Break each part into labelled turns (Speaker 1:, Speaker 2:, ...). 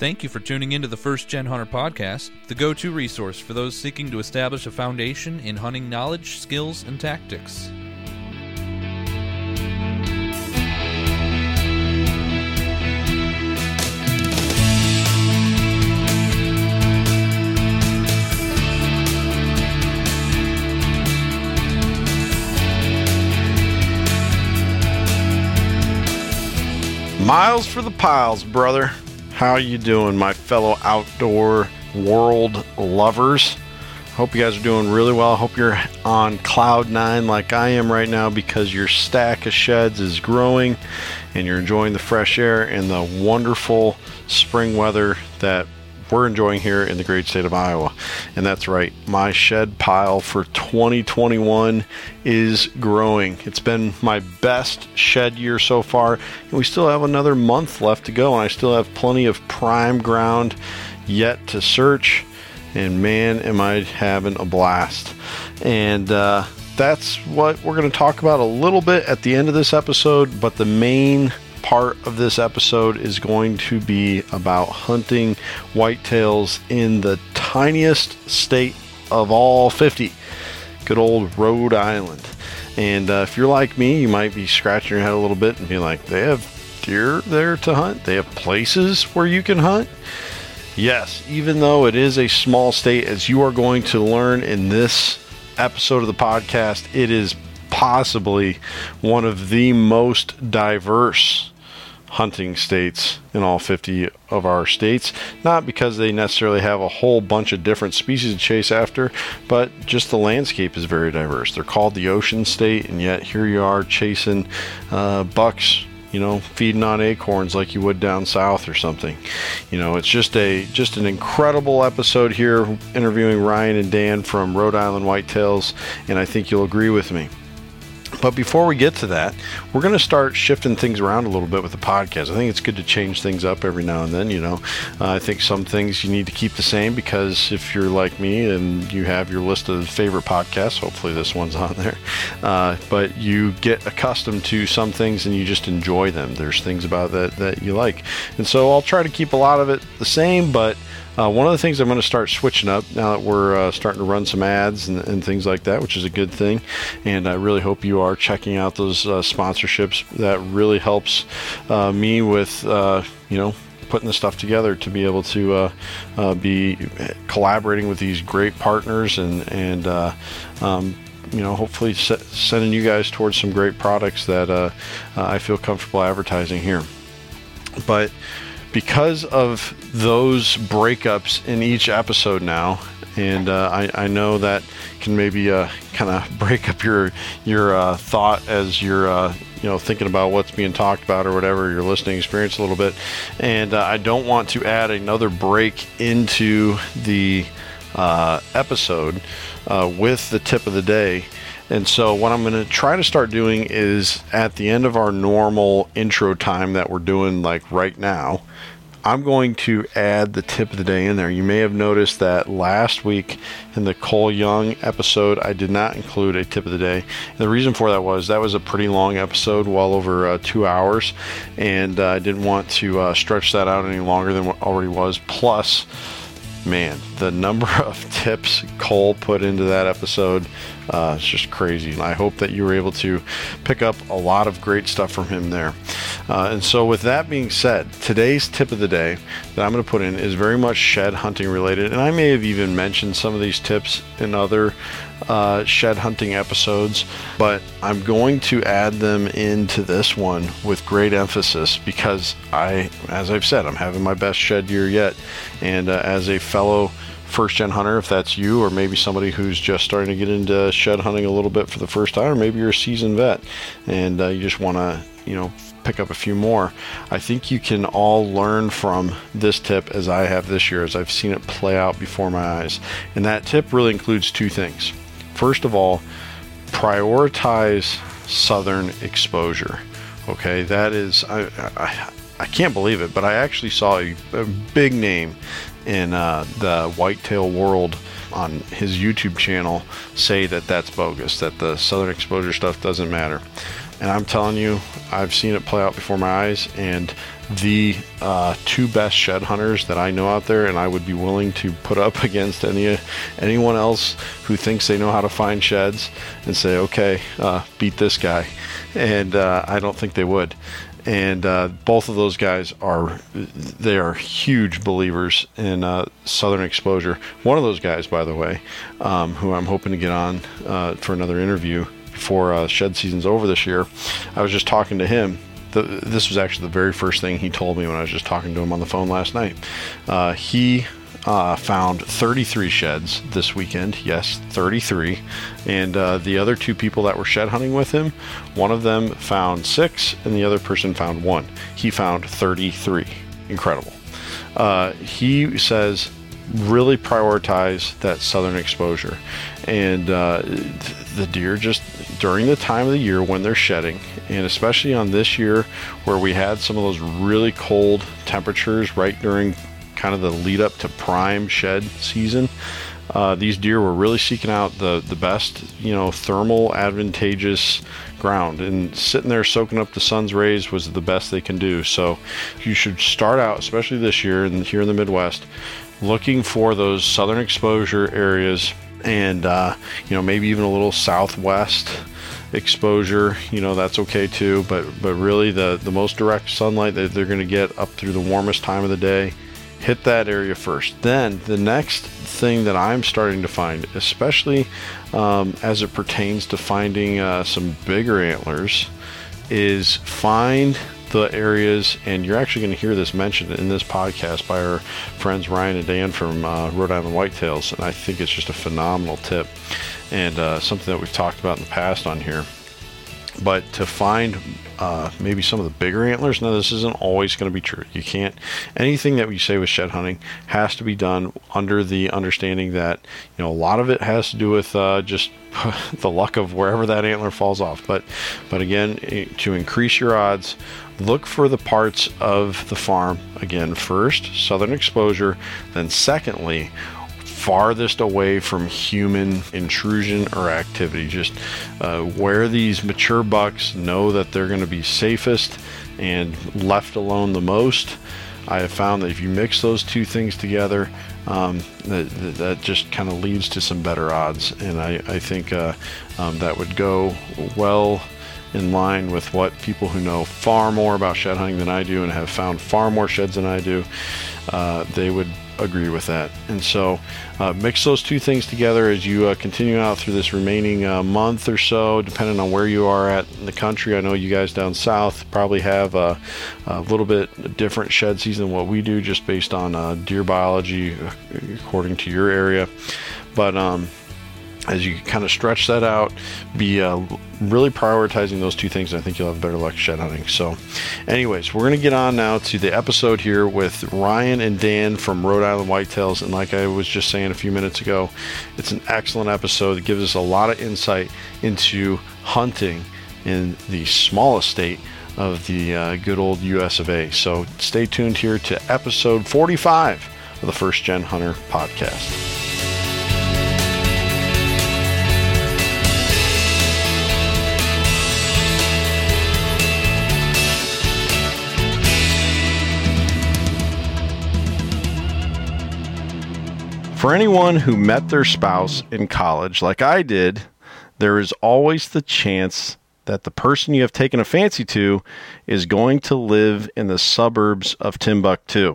Speaker 1: Thank you for tuning into the First Gen Hunter podcast, the go to resource for those seeking to establish a foundation in hunting knowledge, skills, and tactics.
Speaker 2: Miles for the piles, brother. How you doing, my fellow outdoor world lovers? Hope you guys are doing really well. Hope you're on cloud nine like I am right now because your stack of sheds is growing and you're enjoying the fresh air and the wonderful spring weather that we're enjoying here in the great state of Iowa. And that's right, my shed pile for 2021 is growing. It's been my best shed year so far, and we still have another month left to go, and I still have plenty of prime ground yet to search. And man, am I having a blast! And uh, that's what we're going to talk about a little bit at the end of this episode, but the main part of this episode is going to be about hunting whitetails in the tiniest state of all 50 good old Rhode Island. And uh, if you're like me, you might be scratching your head a little bit and be like, they have deer there to hunt, they have places where you can hunt. Yes, even though it is a small state, as you are going to learn in this episode of the podcast, it is possibly one of the most diverse hunting states in all 50 of our states. Not because they necessarily have a whole bunch of different species to chase after, but just the landscape is very diverse. They're called the ocean state, and yet here you are chasing uh, bucks. You know, feeding on acorns like you would down south or something. You know, it's just a just an incredible episode here, interviewing Ryan and Dan from Rhode Island Whitetails, and I think you'll agree with me. But before we get to that, we're going to start shifting things around a little bit with the podcast. I think it's good to change things up every now and then. You know, uh, I think some things you need to keep the same because if you're like me and you have your list of favorite podcasts, hopefully this one's on there, uh, but you get accustomed to some things and you just enjoy them. There's things about that that you like, and so I'll try to keep a lot of it the same, but uh, one of the things I'm going to start switching up now that we're uh, starting to run some ads and, and, things like that, which is a good thing. And I really hope you are checking out those uh, sponsorships. That really helps uh, me with, uh, you know, putting the stuff together to be able to uh, uh, be collaborating with these great partners and and uh, um, you know hopefully sending you guys towards some great products that uh, I feel comfortable advertising here. But because of those breakups in each episode now, and uh, I, I, know that can maybe uh, kind of break up your your uh, thought as you're uh, you know thinking about what's being talked about or whatever your listening experience a little bit. And uh, I don't want to add another break into the uh, episode with the tip of the day. And so, what I'm going to try to start doing is at the end of our normal intro time that we're doing, like right now, I'm going to add the tip of the day in there. You may have noticed that last week in the Cole Young episode, I did not include a tip of the day. And the reason for that was that was a pretty long episode, well over uh, two hours, and uh, I didn't want to uh, stretch that out any longer than what already was. Plus, man, the number of tips Cole put into that episode uh, it's just crazy. I hope that you were able to pick up a lot of great stuff from him there. Uh, and so, with that being said, today's tip of the day that I'm going to put in is very much shed hunting related. And I may have even mentioned some of these tips in other uh, shed hunting episodes, but I'm going to add them into this one with great emphasis because I, as I've said, I'm having my best shed year yet. And uh, as a fellow first gen hunter, if that's you, or maybe somebody who's just starting to get into shed hunting a little bit for the first time, or maybe you're a seasoned vet and uh, you just want to, you know, pick up a few more. I think you can all learn from this tip as I have this year, as I've seen it play out before my eyes. And that tip really includes two things. First of all, prioritize southern exposure. Okay, that is, I, I, I can't believe it, but I actually saw a, a big name in uh, the whitetail world on his YouTube channel say that that's bogus, that the southern exposure stuff doesn't matter. And I'm telling you, I've seen it play out before my eyes, and the uh, two best shed hunters that I know out there, and I would be willing to put up against any anyone else who thinks they know how to find sheds and say, okay, uh, beat this guy. And uh, I don't think they would and uh, both of those guys are they are huge believers in uh, southern exposure. One of those guys, by the way, um, who I'm hoping to get on uh, for another interview before uh, shed season's over this year. I was just talking to him. The, this was actually the very first thing he told me when I was just talking to him on the phone last night. Uh, he uh, found 33 sheds this weekend. Yes, 33. And uh, the other two people that were shed hunting with him, one of them found six, and the other person found one. He found 33. Incredible. Uh, he says really prioritize that southern exposure. And uh, the deer just during the time of the year when they're shedding, and especially on this year where we had some of those really cold temperatures right during kind of the lead up to prime shed season. Uh, these deer were really seeking out the, the best, you know, thermal advantageous ground and sitting there soaking up the sun's rays was the best they can do. So you should start out, especially this year and here in the Midwest, looking for those southern exposure areas and, uh, you know, maybe even a little southwest exposure you know that's okay too but but really the the most direct sunlight that they're going to get up through the warmest time of the day hit that area first. Then the next thing that I'm starting to find, especially um, as it pertains to finding uh, some bigger antlers, is find the areas, and you're actually going to hear this mentioned in this podcast by our friends Ryan and Dan from uh, Rhode Island Whitetails, and I think it's just a phenomenal tip and uh, something that we've talked about in the past on here. But to find uh, maybe some of the bigger antlers. Now, this isn't always going to be true. You can't, anything that we say with shed hunting has to be done under the understanding that, you know, a lot of it has to do with uh, just the luck of wherever that antler falls off. But, but again, to increase your odds, look for the parts of the farm again first southern exposure then secondly farthest away from human intrusion or activity. Just uh, where these mature bucks know that they're going to be safest and left alone the most. I have found that if you mix those two things together, um, that, that just kind of leads to some better odds. And I, I think uh, um, that would go well in line with what people who know far more about shed hunting than I do and have found far more sheds than I do, uh, they would agree with that. And so, uh, mix those two things together as you uh, continue out through this remaining uh, month or so, depending on where you are at in the country. I know you guys down south probably have a, a little bit different shed season than what we do, just based on uh, deer biology, uh, according to your area. But um, as you kind of stretch that out, be uh, really prioritizing those two things. I think you'll have better luck shed hunting. So, anyways, we're going to get on now to the episode here with Ryan and Dan from Rhode Island Whitetails. And like I was just saying a few minutes ago, it's an excellent episode. It gives us a lot of insight into hunting in the smallest state of the uh, good old US of A. So, stay tuned here to episode 45 of the First Gen Hunter podcast. For anyone who met their spouse in college, like I did, there is always the chance that the person you have taken a fancy to is going to live in the suburbs of Timbuktu.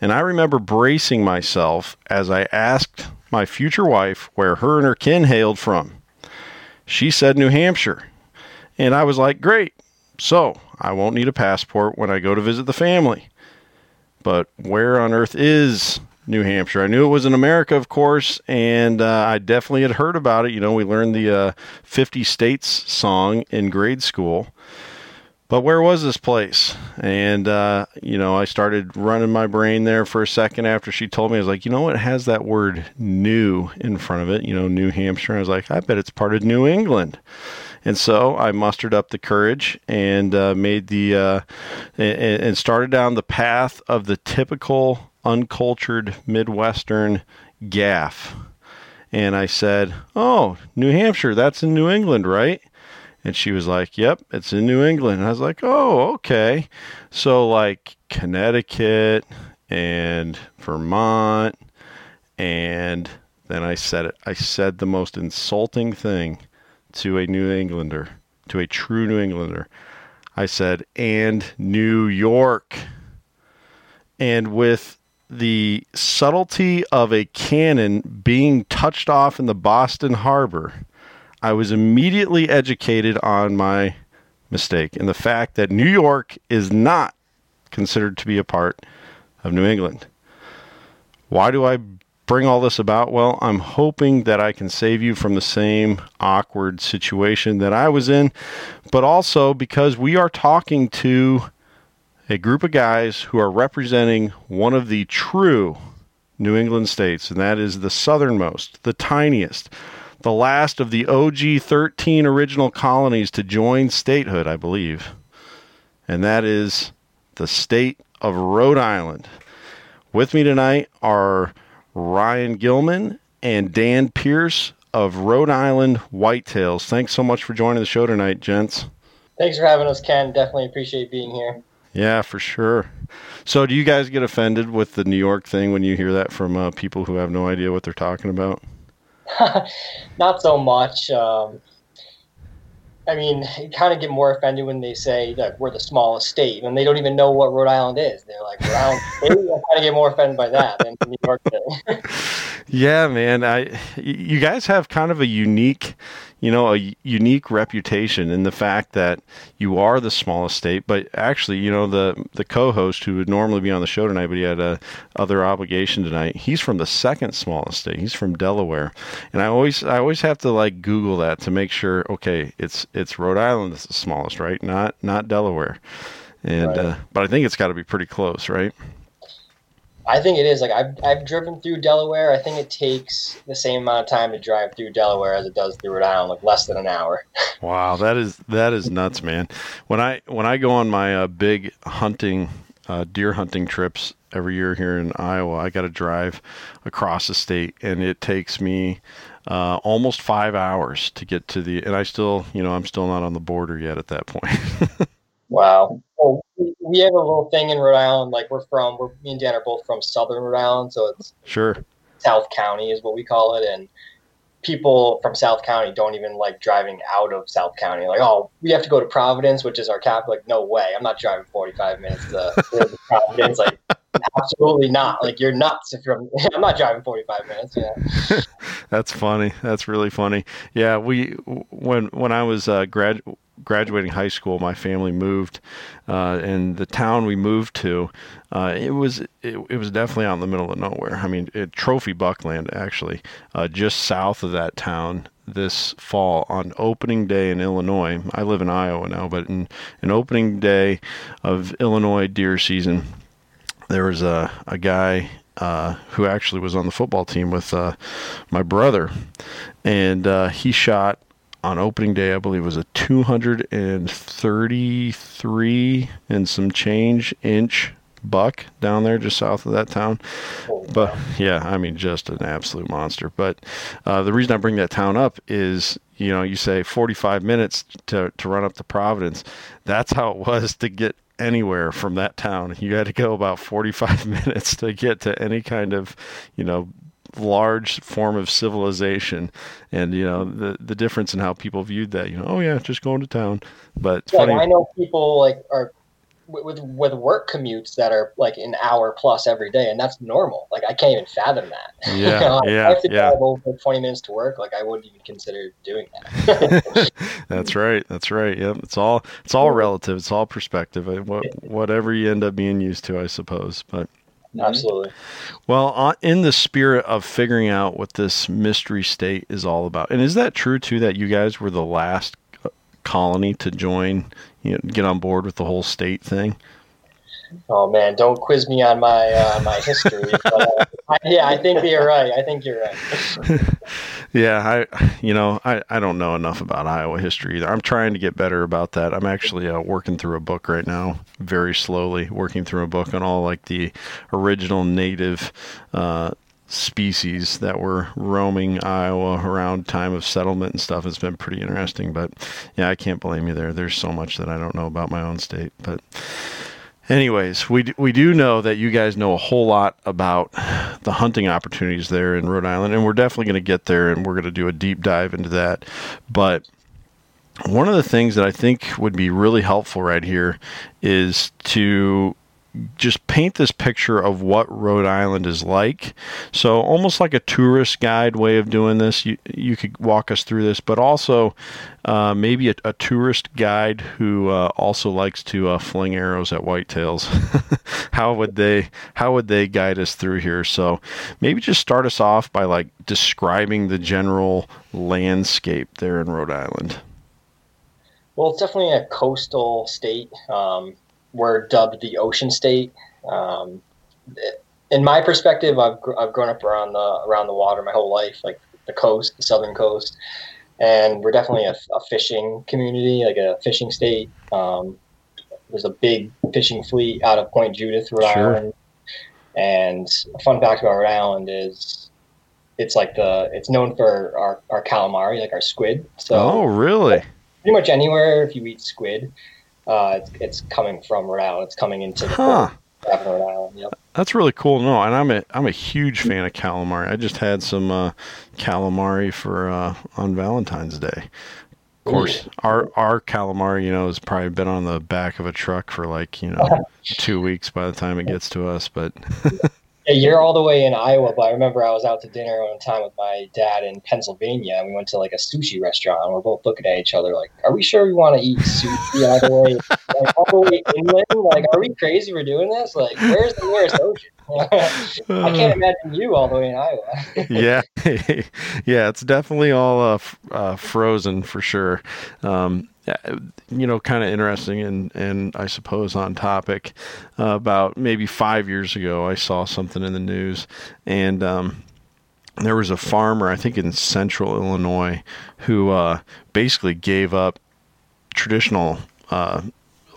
Speaker 2: And I remember bracing myself as I asked my future wife where her and her kin hailed from. She said New Hampshire. And I was like, great. So I won't need a passport when I go to visit the family. But where on earth is New Hampshire. I knew it was in America, of course, and uh, I definitely had heard about it. You know, we learned the uh, 50 States song in grade school. But where was this place? And, uh, you know, I started running my brain there for a second after she told me. I was like, you know what? Has that word new in front of it, you know, New Hampshire. I was like, I bet it's part of New England. And so I mustered up the courage and uh, made the, uh, and, and started down the path of the typical uncultured Midwestern gaffe. And I said, Oh, New Hampshire, that's in New England, right? And she was like, Yep, it's in New England. And I was like, Oh, okay. So, like Connecticut and Vermont. And then I said it. I said the most insulting thing to a New Englander, to a true New Englander. I said, and New York. And with the subtlety of a cannon being touched off in the Boston Harbor, I was immediately educated on my mistake and the fact that New York is not considered to be a part of New England. Why do I bring all this about? Well, I'm hoping that I can save you from the same awkward situation that I was in, but also because we are talking to a group of guys who are representing one of the true New England states, and that is the southernmost, the tiniest, the last of the OG 13 original colonies to join statehood, I believe. And that is the state of Rhode Island. With me tonight are Ryan Gilman and Dan Pierce of Rhode Island Whitetails. Thanks so much for joining the show tonight, gents.
Speaker 3: Thanks for having us, Ken. Definitely appreciate being here.
Speaker 2: Yeah, for sure. So, do you guys get offended with the New York thing when you hear that from uh, people who have no idea what they're talking about?
Speaker 3: Not so much. Um, I mean, you kind of get more offended when they say that we're the smallest state, and they don't even know what Rhode Island is. They're like, Rhode Island I kind of get more offended by that than New York.
Speaker 2: yeah, man. I, you guys have kind of a unique you know, a unique reputation in the fact that you are the smallest state. But actually, you know, the the co-host who would normally be on the show tonight, but he had a other obligation tonight. He's from the second smallest state. He's from Delaware, and I always I always have to like Google that to make sure. Okay, it's it's Rhode Island that's the smallest, right? Not not Delaware. And right. uh, but I think it's got to be pretty close, right?
Speaker 3: I think it is. Like I've I've driven through Delaware. I think it takes the same amount of time to drive through Delaware as it does through Rhode Island, like less than an hour.
Speaker 2: wow, that is that is nuts, man. When I when I go on my uh, big hunting uh, deer hunting trips every year here in Iowa, I got to drive across the state, and it takes me uh, almost five hours to get to the. And I still, you know, I'm still not on the border yet at that point.
Speaker 3: wow. Well, we have a little thing in Rhode Island. Like we're from, we're, me and Dan are both from Southern Rhode Island, so it's
Speaker 2: sure
Speaker 3: South County is what we call it, and people from South County don't even like driving out of South County. Like, oh, we have to go to Providence, which is our cap. Like, no way, I'm not driving 45 minutes to, to Providence. Like, absolutely not. Like, you're nuts if you're. I'm not driving 45 minutes. Yeah.
Speaker 2: That's funny. That's really funny. Yeah, we when when I was uh, grad graduating high school, my family moved, uh, and the town we moved to, uh, it was it, it, was definitely out in the middle of nowhere. I mean, it, Trophy Buckland actually, uh, just south of that town. This fall on opening day in Illinois, I live in Iowa now, but in an opening day of Illinois deer season, there was a a guy uh, who actually was on the football team with uh, my brother, and uh, he shot on opening day, I believe it was a 233 and some change inch buck down there just south of that town. But yeah, I mean, just an absolute monster. But uh, the reason I bring that town up is, you know, you say 45 minutes to, to run up to Providence. That's how it was to get anywhere from that town. You had to go about 45 minutes to get to any kind of, you know, large form of civilization and you know the the difference in how people viewed that you know oh yeah just going to town but
Speaker 3: yeah, i know people like are with with work commutes that are like an hour plus every day, and that's normal. Like I can't even fathom that.
Speaker 2: Yeah, you know, yeah, I have to yeah. drive
Speaker 3: over twenty minutes to work. Like I wouldn't even consider doing that.
Speaker 2: that's right. That's right. Yep. It's all it's all relative. It's all perspective. Uh, what, whatever you end up being used to, I suppose. But
Speaker 3: Absolutely.
Speaker 2: Well, uh, in the spirit of figuring out what this mystery state is all about, and is that true too? That you guys were the last uh, colony to join, you know, get on board with the whole state thing.
Speaker 3: Oh man, don't quiz me on my uh, my history. but, uh, I, yeah, I think you're right. I think you're right.
Speaker 2: yeah, I you know I, I don't know enough about Iowa history either. I'm trying to get better about that. I'm actually uh, working through a book right now, very slowly working through a book on all like the original native uh, species that were roaming Iowa around time of settlement and stuff. It's been pretty interesting. But yeah, I can't blame you there. There's so much that I don't know about my own state. But anyways, we we do know that you guys know a whole lot about the hunting opportunities there in Rhode Island, and we're definitely going to get there, and we're going to do a deep dive into that. But one of the things that I think would be really helpful right here is to just paint this picture of what Rhode Island is like. So almost like a tourist guide way of doing this. You you could walk us through this, but also uh, maybe a, a, tourist guide who uh, also likes to uh, fling arrows at whitetails. how would they how would they guide us through here? So maybe just start us off by like describing the general landscape there in Rhode Island.
Speaker 3: Well, it's definitely a coastal state. Um, we're dubbed the ocean state. Um, in my perspective, I've, I've grown up around the around the water my whole life, like the coast, the southern coast, and we're definitely a, a fishing community, like a fishing state. Um, there's a big fishing fleet out of Point Judith, Rhode sure. Island. And a fun fact about Rhode Island is it's like the it's known for our, our calamari, like our squid. So
Speaker 2: oh, really?
Speaker 3: Pretty much anywhere if you eat squid, uh, it's, it's, coming from Rhode Island. It's coming into the huh. Rhode Island. Yep.
Speaker 2: That's really cool. No, and I'm a I'm a huge fan of calamari. I just had some uh, calamari for uh, on Valentine's Day. Of course, Ooh. our our calamari, you know, has probably been on the back of a truck for like you know two weeks by the time it gets to us. But
Speaker 3: Yeah, you're all the way in Iowa, but I remember I was out to dinner one time with my dad in Pennsylvania, and we went to like a sushi restaurant, and we're both looking at each other like, "Are we sure we want to eat sushi all the way, like, all the way inland? Like, are we crazy for doing this? Like, where's the nearest ocean?" I can't imagine you all the way in Iowa.
Speaker 2: yeah, yeah, it's definitely all uh, f- uh, frozen for sure. Um, you know, kind of interesting and, and I suppose on topic. Uh, about maybe five years ago, I saw something in the news, and um, there was a farmer, I think in central Illinois, who uh, basically gave up traditional uh,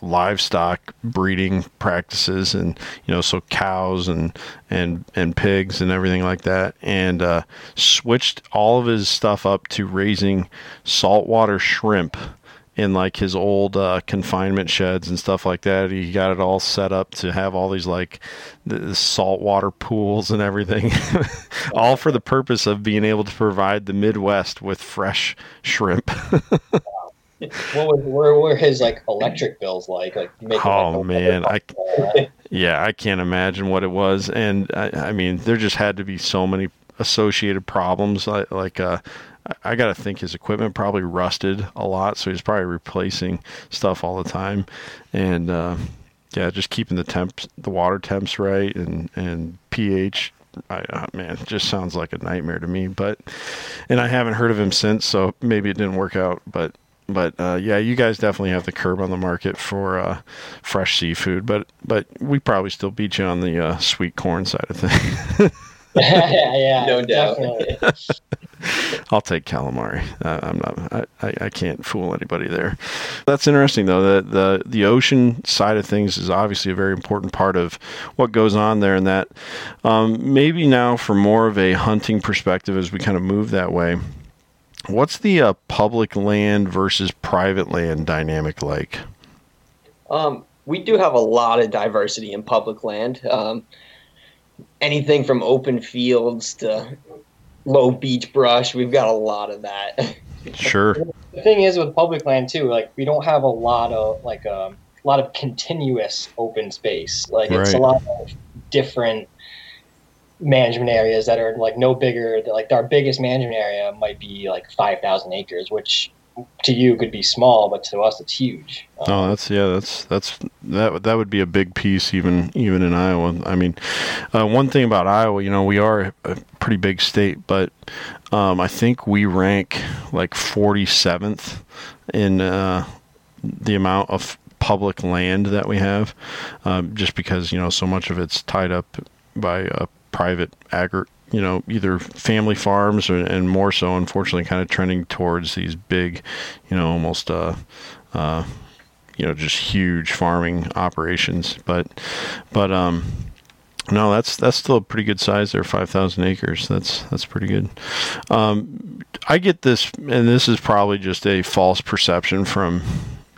Speaker 2: livestock breeding practices and you know so cows and and and pigs and everything like that and uh, switched all of his stuff up to raising saltwater shrimp in like his old uh, confinement sheds and stuff like that. He got it all set up to have all these like the saltwater pools and everything, all for the purpose of being able to provide the Midwest with fresh shrimp.
Speaker 3: what was where were his like electric bills like? Like
Speaker 2: oh man, I yeah, I can't imagine what it was, and I, I mean there just had to be so many associated problems like like uh I got to think his equipment probably rusted a lot, so he's probably replacing stuff all the time, and uh, yeah, just keeping the temps, the water temps right, and and pH. I, uh, man, just sounds like a nightmare to me. But and I haven't heard of him since, so maybe it didn't work out. But but uh, yeah, you guys definitely have the curb on the market for uh, fresh seafood. But but we probably still beat you on the uh, sweet corn side of things.
Speaker 3: yeah, yeah, no doubt.
Speaker 2: I'll take calamari. Uh, I'm not. I, I can't fool anybody there. That's interesting though. The the the ocean side of things is obviously a very important part of what goes on there. And that um, maybe now from more of a hunting perspective, as we kind of move that way. What's the uh, public land versus private land dynamic like?
Speaker 4: Um, we do have a lot of diversity in public land. Um, anything from open fields to low beach brush. We've got a lot of that.
Speaker 2: Sure.
Speaker 3: the thing is with public land too, like we don't have a lot of like um, a lot of continuous open space. Like it's right. a lot of different management areas that are like no bigger. Like our biggest management area might be like five thousand acres, which to you could be small, but to us it's huge.
Speaker 2: Um, oh, that's yeah, that's that's that that would be a big piece even even in Iowa. I mean, uh, one thing about Iowa, you know, we are a pretty big state, but um, I think we rank like 47th in uh, the amount of public land that we have, um, just because you know so much of it's tied up by a private agri you know either family farms or, and more so unfortunately kind of trending towards these big you know almost uh, uh, you know just huge farming operations but but um No, that's that's still a pretty good size there, five thousand acres. That's that's pretty good. Um, I get this, and this is probably just a false perception from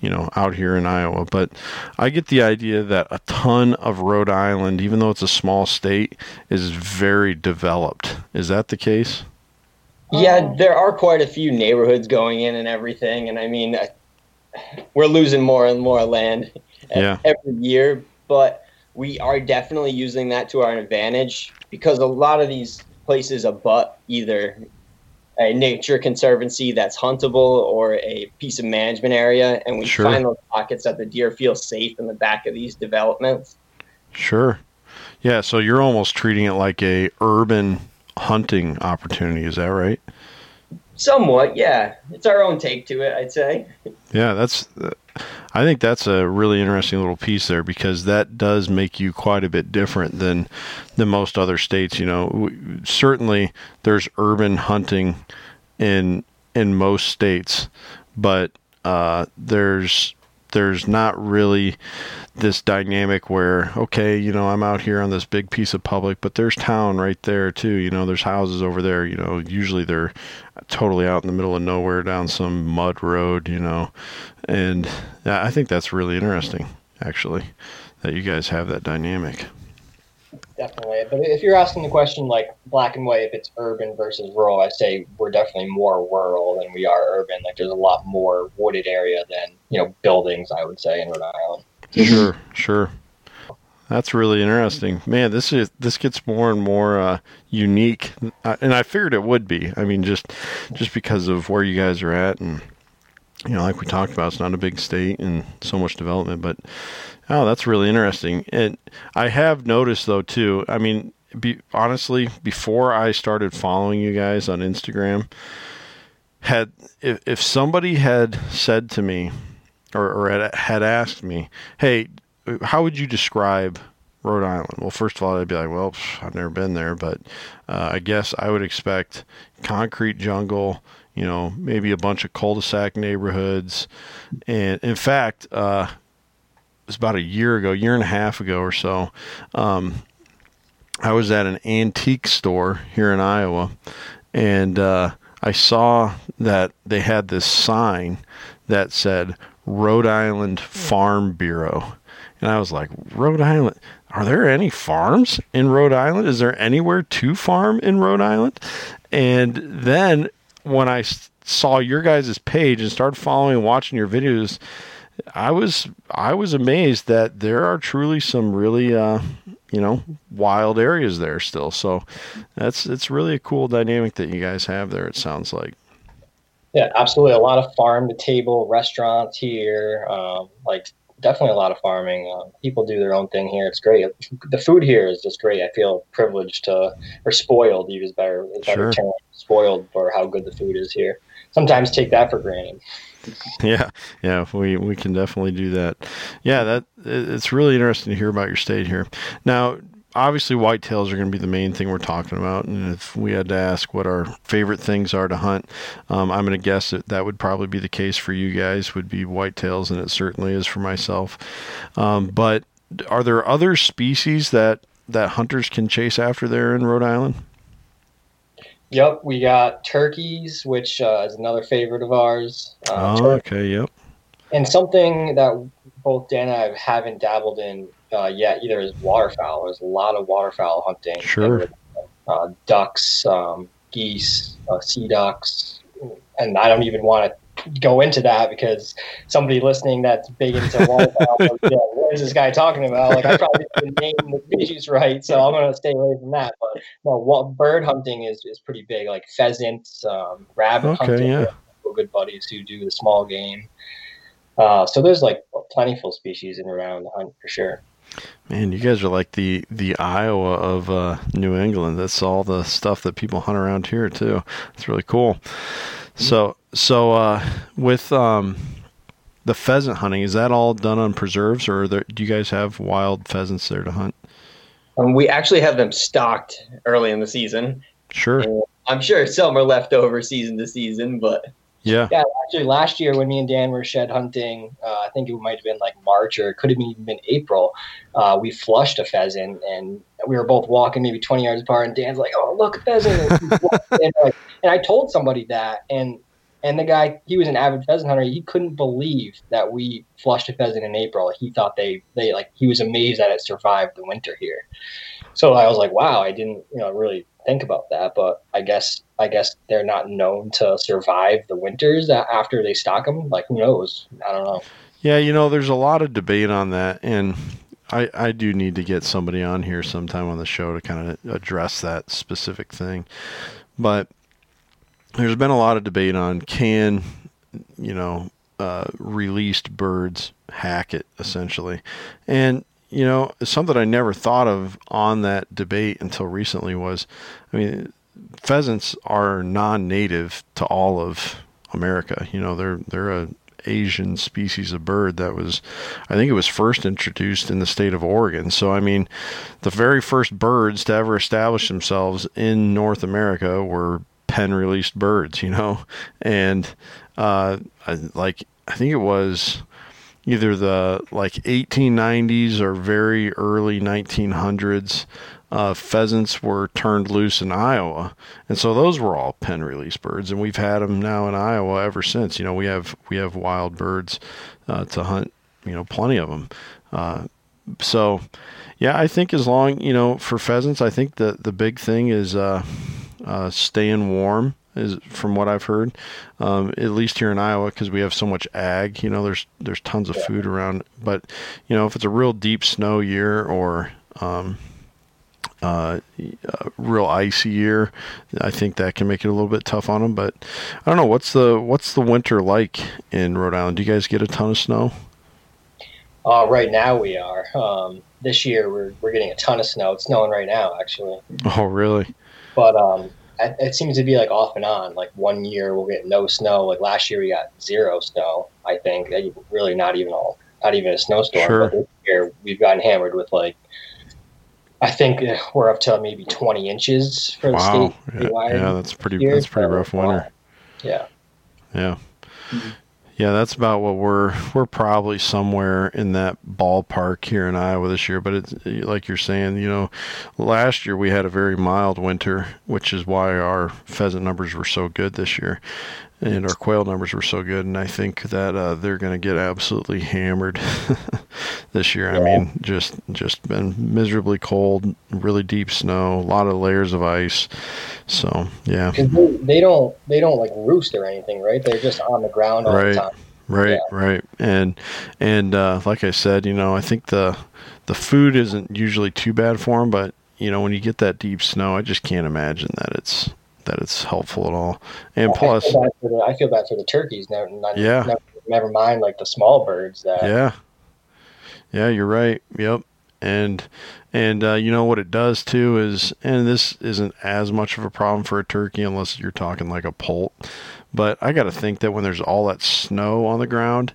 Speaker 2: you know out here in Iowa, but I get the idea that a ton of Rhode Island, even though it's a small state, is very developed. Is that the case?
Speaker 4: Yeah, there are quite a few neighborhoods going in and everything, and I mean, we're losing more and more land
Speaker 2: yeah.
Speaker 4: every year, but we are definitely using that to our advantage because a lot of these places abut either a nature conservancy that's huntable or a piece of management area, and we
Speaker 2: Sure.
Speaker 4: find those pockets that the deer feel safe in the back of these developments.
Speaker 2: Sure. Yeah, so you're almost treating it like a urban hunting opportunity, is that right?
Speaker 4: Somewhat, yeah. It's our own take to it, I'd say.
Speaker 2: Yeah, that's. I think that's a really interesting little piece there because that does make you quite a bit different than than most other states. You know, certainly there's urban hunting in in most states, but uh, there's there's not really this dynamic where okay you know i'm out here on this big piece of public but there's town right there too you know there's houses over there you know usually they're totally out in the middle of nowhere down some mud road you know and i think that's really interesting actually that you guys have that dynamic
Speaker 3: Definitely. But if you're asking the question like black and white, if it's urban versus rural, I'd say we're definitely more rural than we are urban. Like there's a lot more wooded area than, you know, buildings, I would say, in Rhode Island.
Speaker 2: sure sure that's really interesting. Man this is this gets more and more uh, unique. Uh, and i figured it would be. I mean just just because of where you guys are at and you know like we talked about it's not a big state and so much development but oh that's really interesting. And i have noticed though too i mean be, honestly before i started following you guys on instagram had if, if somebody had said to me or, or had, had asked me, "Hey, how would you describe Rhode Island?" Well, first of all, I'd be like, "Well, I've never been there, but uh, I guess I would expect concrete jungle, you know, maybe a bunch of cul-de-sac neighborhoods, and in fact, uh, it was about a year ago, year and a half ago or so." Um, I was at an antique store here in Iowa, and uh, I saw that they had this sign that said Rhode Island Farm Bureau. And I was like, Rhode Island? Are there any farms in Rhode Island? Is there anywhere to farm in Rhode Island? And then when I saw your guys' page and started following and watching your videos, I was I was amazed that there are truly some really uh, you know wild areas there still. So that's it's really a cool dynamic that you guys have there. It sounds like.
Speaker 3: Yeah, absolutely. A lot of farm to table restaurants here. Um, like definitely a lot of farming. Uh, people do their own thing here. It's great. The food here is just great. I feel privileged to, or spoiled, use better, better
Speaker 2: Sure.
Speaker 3: term, spoiled for how good the food is here. Sometimes take that for granted.
Speaker 2: Yeah, yeah, we we can definitely do that. Yeah, that it's really interesting to hear about your state here. Now, obviously, whitetails are going to be the main thing we're talking about, and if we had to ask what our favorite things are to hunt, um, I'm going to guess that that would probably be the case for you guys. Would be whitetails, and it certainly is for myself. Um, but are there other species that that hunters can chase after there in Rhode Island?
Speaker 3: Yep, we got turkeys, which uh, is another favorite of ours. Uh,
Speaker 2: Oh, okay, yep,
Speaker 3: and something that both Dan and I haven't dabbled in uh, yet either is waterfowl. There's a lot of waterfowl hunting.
Speaker 2: Sure.
Speaker 3: Uh, ducks, um, geese, uh, sea ducks, and I don't even want to go into that because somebody listening that's big into waterfowl, like, yeah, what is this guy talking about? Like I probably didn't name the species right, so I'm gonna stay away from that. But no, wa- bird hunting is, is pretty big, like pheasants, um, rabbit
Speaker 2: Okay,
Speaker 3: hunting.
Speaker 2: yeah.
Speaker 3: Good buddies who do the small game. Uh, so there's like plentiful species in around the hunt for sure.
Speaker 2: Man, you guys are like the the Iowa of uh, New England. That's all the stuff that people hunt around here too. It's really cool. So so uh, with um, the pheasant hunting, is that all done on preserves, or there, do you guys have wild pheasants there to hunt?
Speaker 4: Um, we actually have them stocked early in the season.
Speaker 2: Sure.
Speaker 4: I'm sure some are left over season to season, but
Speaker 2: Yeah.
Speaker 3: Yeah, actually, last year when me and Dan were shed hunting, uh, I think it might have been like March or it could have even been April. Uh, we flushed a pheasant, and we were both walking maybe 20 yards apart, and Dan's like, "Oh, look, a pheasant!" and, like, and I told somebody that, and and the guy, he was an avid pheasant hunter. He couldn't believe that we flushed a pheasant in April. He thought they they like he was amazed that it survived the winter here. So I was like, wow, I didn't you know really think about that, but I guess I guess they're not known to survive the winters after they stock them. Like who knows? I don't know.
Speaker 2: Yeah, you know, there's a lot of debate on that, and I I do need to get somebody on here sometime on the show to kind of address that specific thing, but there's been a lot of debate on can you know uh, released birds hack it essentially, and you know something I never thought of on that debate until recently was, I mean, pheasants are non-native to all of America. You know, they're they're a Asian species of bird that was, I think it was first introduced in the state of Oregon. So, I mean, the very first birds to ever establish themselves in North America were pen released birds, you know, and uh, I, like I think it was either the like 1890s or very early 1900s. Uh, pheasants were turned loose in Iowa, and so those were all pen release birds, and we've had them now in Iowa ever since. You know, we have we have wild birds uh, to hunt. You know, plenty of them. Uh, so, yeah, I think as long you know for pheasants, I think the the big thing is uh, uh, staying warm is from what I've heard, um, at least here in Iowa, because we have so much ag. You know, there's there's tons of food around. But you know, if it's a real deep snow year or um, uh, a real icy year, I think that can make it a little bit tough on them. But I don't know what's the what's the winter like in Rhode Island. Do you guys get a ton of snow?
Speaker 3: Uh, right now we are. Um, this year we're we're getting a ton of snow. It's snowing right now, actually.
Speaker 2: Oh, really?
Speaker 3: But um, it seems to be like off and on. Like one year we'll get no snow. Like last year we got zero snow. I think really not even all, not even a snowstorm.
Speaker 2: Sure.
Speaker 3: But this year we've gotten hammered with like, I think eh, we're up to maybe 20 inches for the
Speaker 2: wow.
Speaker 3: state.
Speaker 2: Yeah, yeah, that's pretty. Year. That's pretty rough uh, winter.
Speaker 3: Yeah.
Speaker 2: Yeah. Mm-hmm. Yeah, that's about what we're we're probably somewhere in that ballpark here in Iowa this year. But it's eh, like you're saying, you know, last year we had a very mild winter, which is why our pheasant numbers were so good this year, and our quail numbers were so good. And I think that uh, they're going to get absolutely hammered this year. Yeah. I mean, just just been miserably cold, really deep snow, a lot of layers of ice. So yeah,
Speaker 3: they, they don't they don't like roost or anything, right? They're just on the ground all
Speaker 2: right.
Speaker 3: the time.
Speaker 2: Right, yeah. right, and and uh, like I said, you know, I think the the food isn't usually too bad for them, but you know, when you get that deep snow, I just can't imagine that it's that it's helpful at all. And
Speaker 3: I
Speaker 2: plus,
Speaker 3: feel the, I feel bad for the turkeys. Never, not,
Speaker 2: yeah,
Speaker 3: never, never mind like the small birds. That
Speaker 2: yeah, yeah, you're right. Yep, and and uh, you know what it does too is, and this isn't as much of a problem for a turkey unless you're talking like a poult. But I got to think that when there's all that snow on the ground,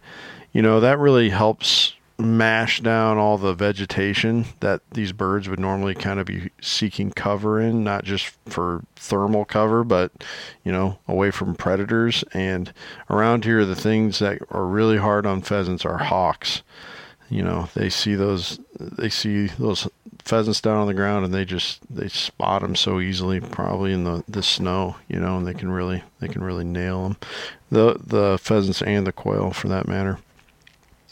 Speaker 2: you know, that really helps mash down all the vegetation that these birds would normally kind of be seeking cover in, not just for thermal cover, but, you know, away from predators. And around here, the things that are really hard on pheasants are hawks. You know, they see those, they see those pheasants down on the ground and they just they spot them so easily probably in the the snow you know and they can really they can really nail them the the pheasants and the quail for that matter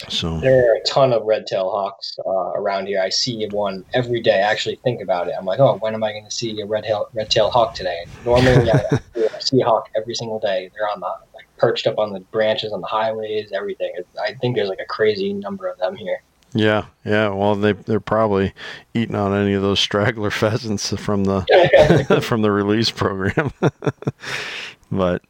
Speaker 2: so
Speaker 3: there are a ton of red-tailed hawks uh, around here. I see one every day. I actually think about it. I'm like, oh, when am I going to see a red-tailed red-tailed hawk today? Normally, I, I see a hawk every single day. They're on the like perched up on the branches on the highways, everything. I think there's like a crazy number of them here.
Speaker 2: Yeah, yeah. Well, they they're probably eating on any of those straggler pheasants from the from the release program. but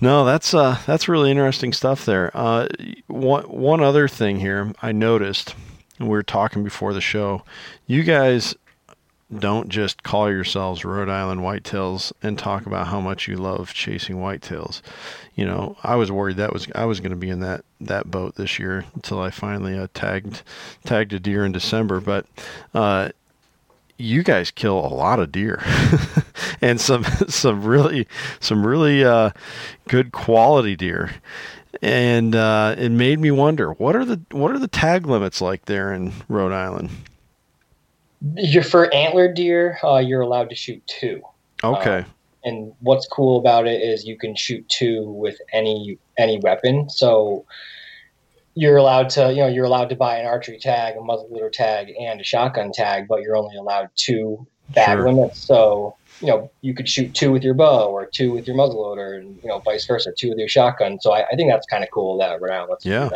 Speaker 2: no, that's uh that's really interesting stuff there. Uh, one one other thing here I noticed, we were talking before the show. You guys don't just call yourselves Rhode Island Whitetails and talk about how much you love chasing whitetails. You know, I was worried that was I was going to be in that that boat this year until I finally uh, tagged tagged a deer in December. But uh, you guys kill a lot of deer and some some really some really uh, good quality deer. And uh, it made me wonder what are the what are the tag limits like there in Rhode Island?
Speaker 3: You're for antler deer. Uh, you're allowed to shoot two.
Speaker 2: Okay.
Speaker 3: Um, and what's cool about it is you can shoot two with any any weapon. So you're allowed to, you know, you're allowed to buy an archery tag, a muzzleloader tag, and a shotgun tag, but you're only allowed two bag
Speaker 2: Sure.
Speaker 3: limits. So you know, you could shoot two with your bow or two with your muzzleloader, and you know, vice versa, two with your shotgun. So I, I think that's kind of cool that we're now let's
Speaker 2: Yeah.
Speaker 3: do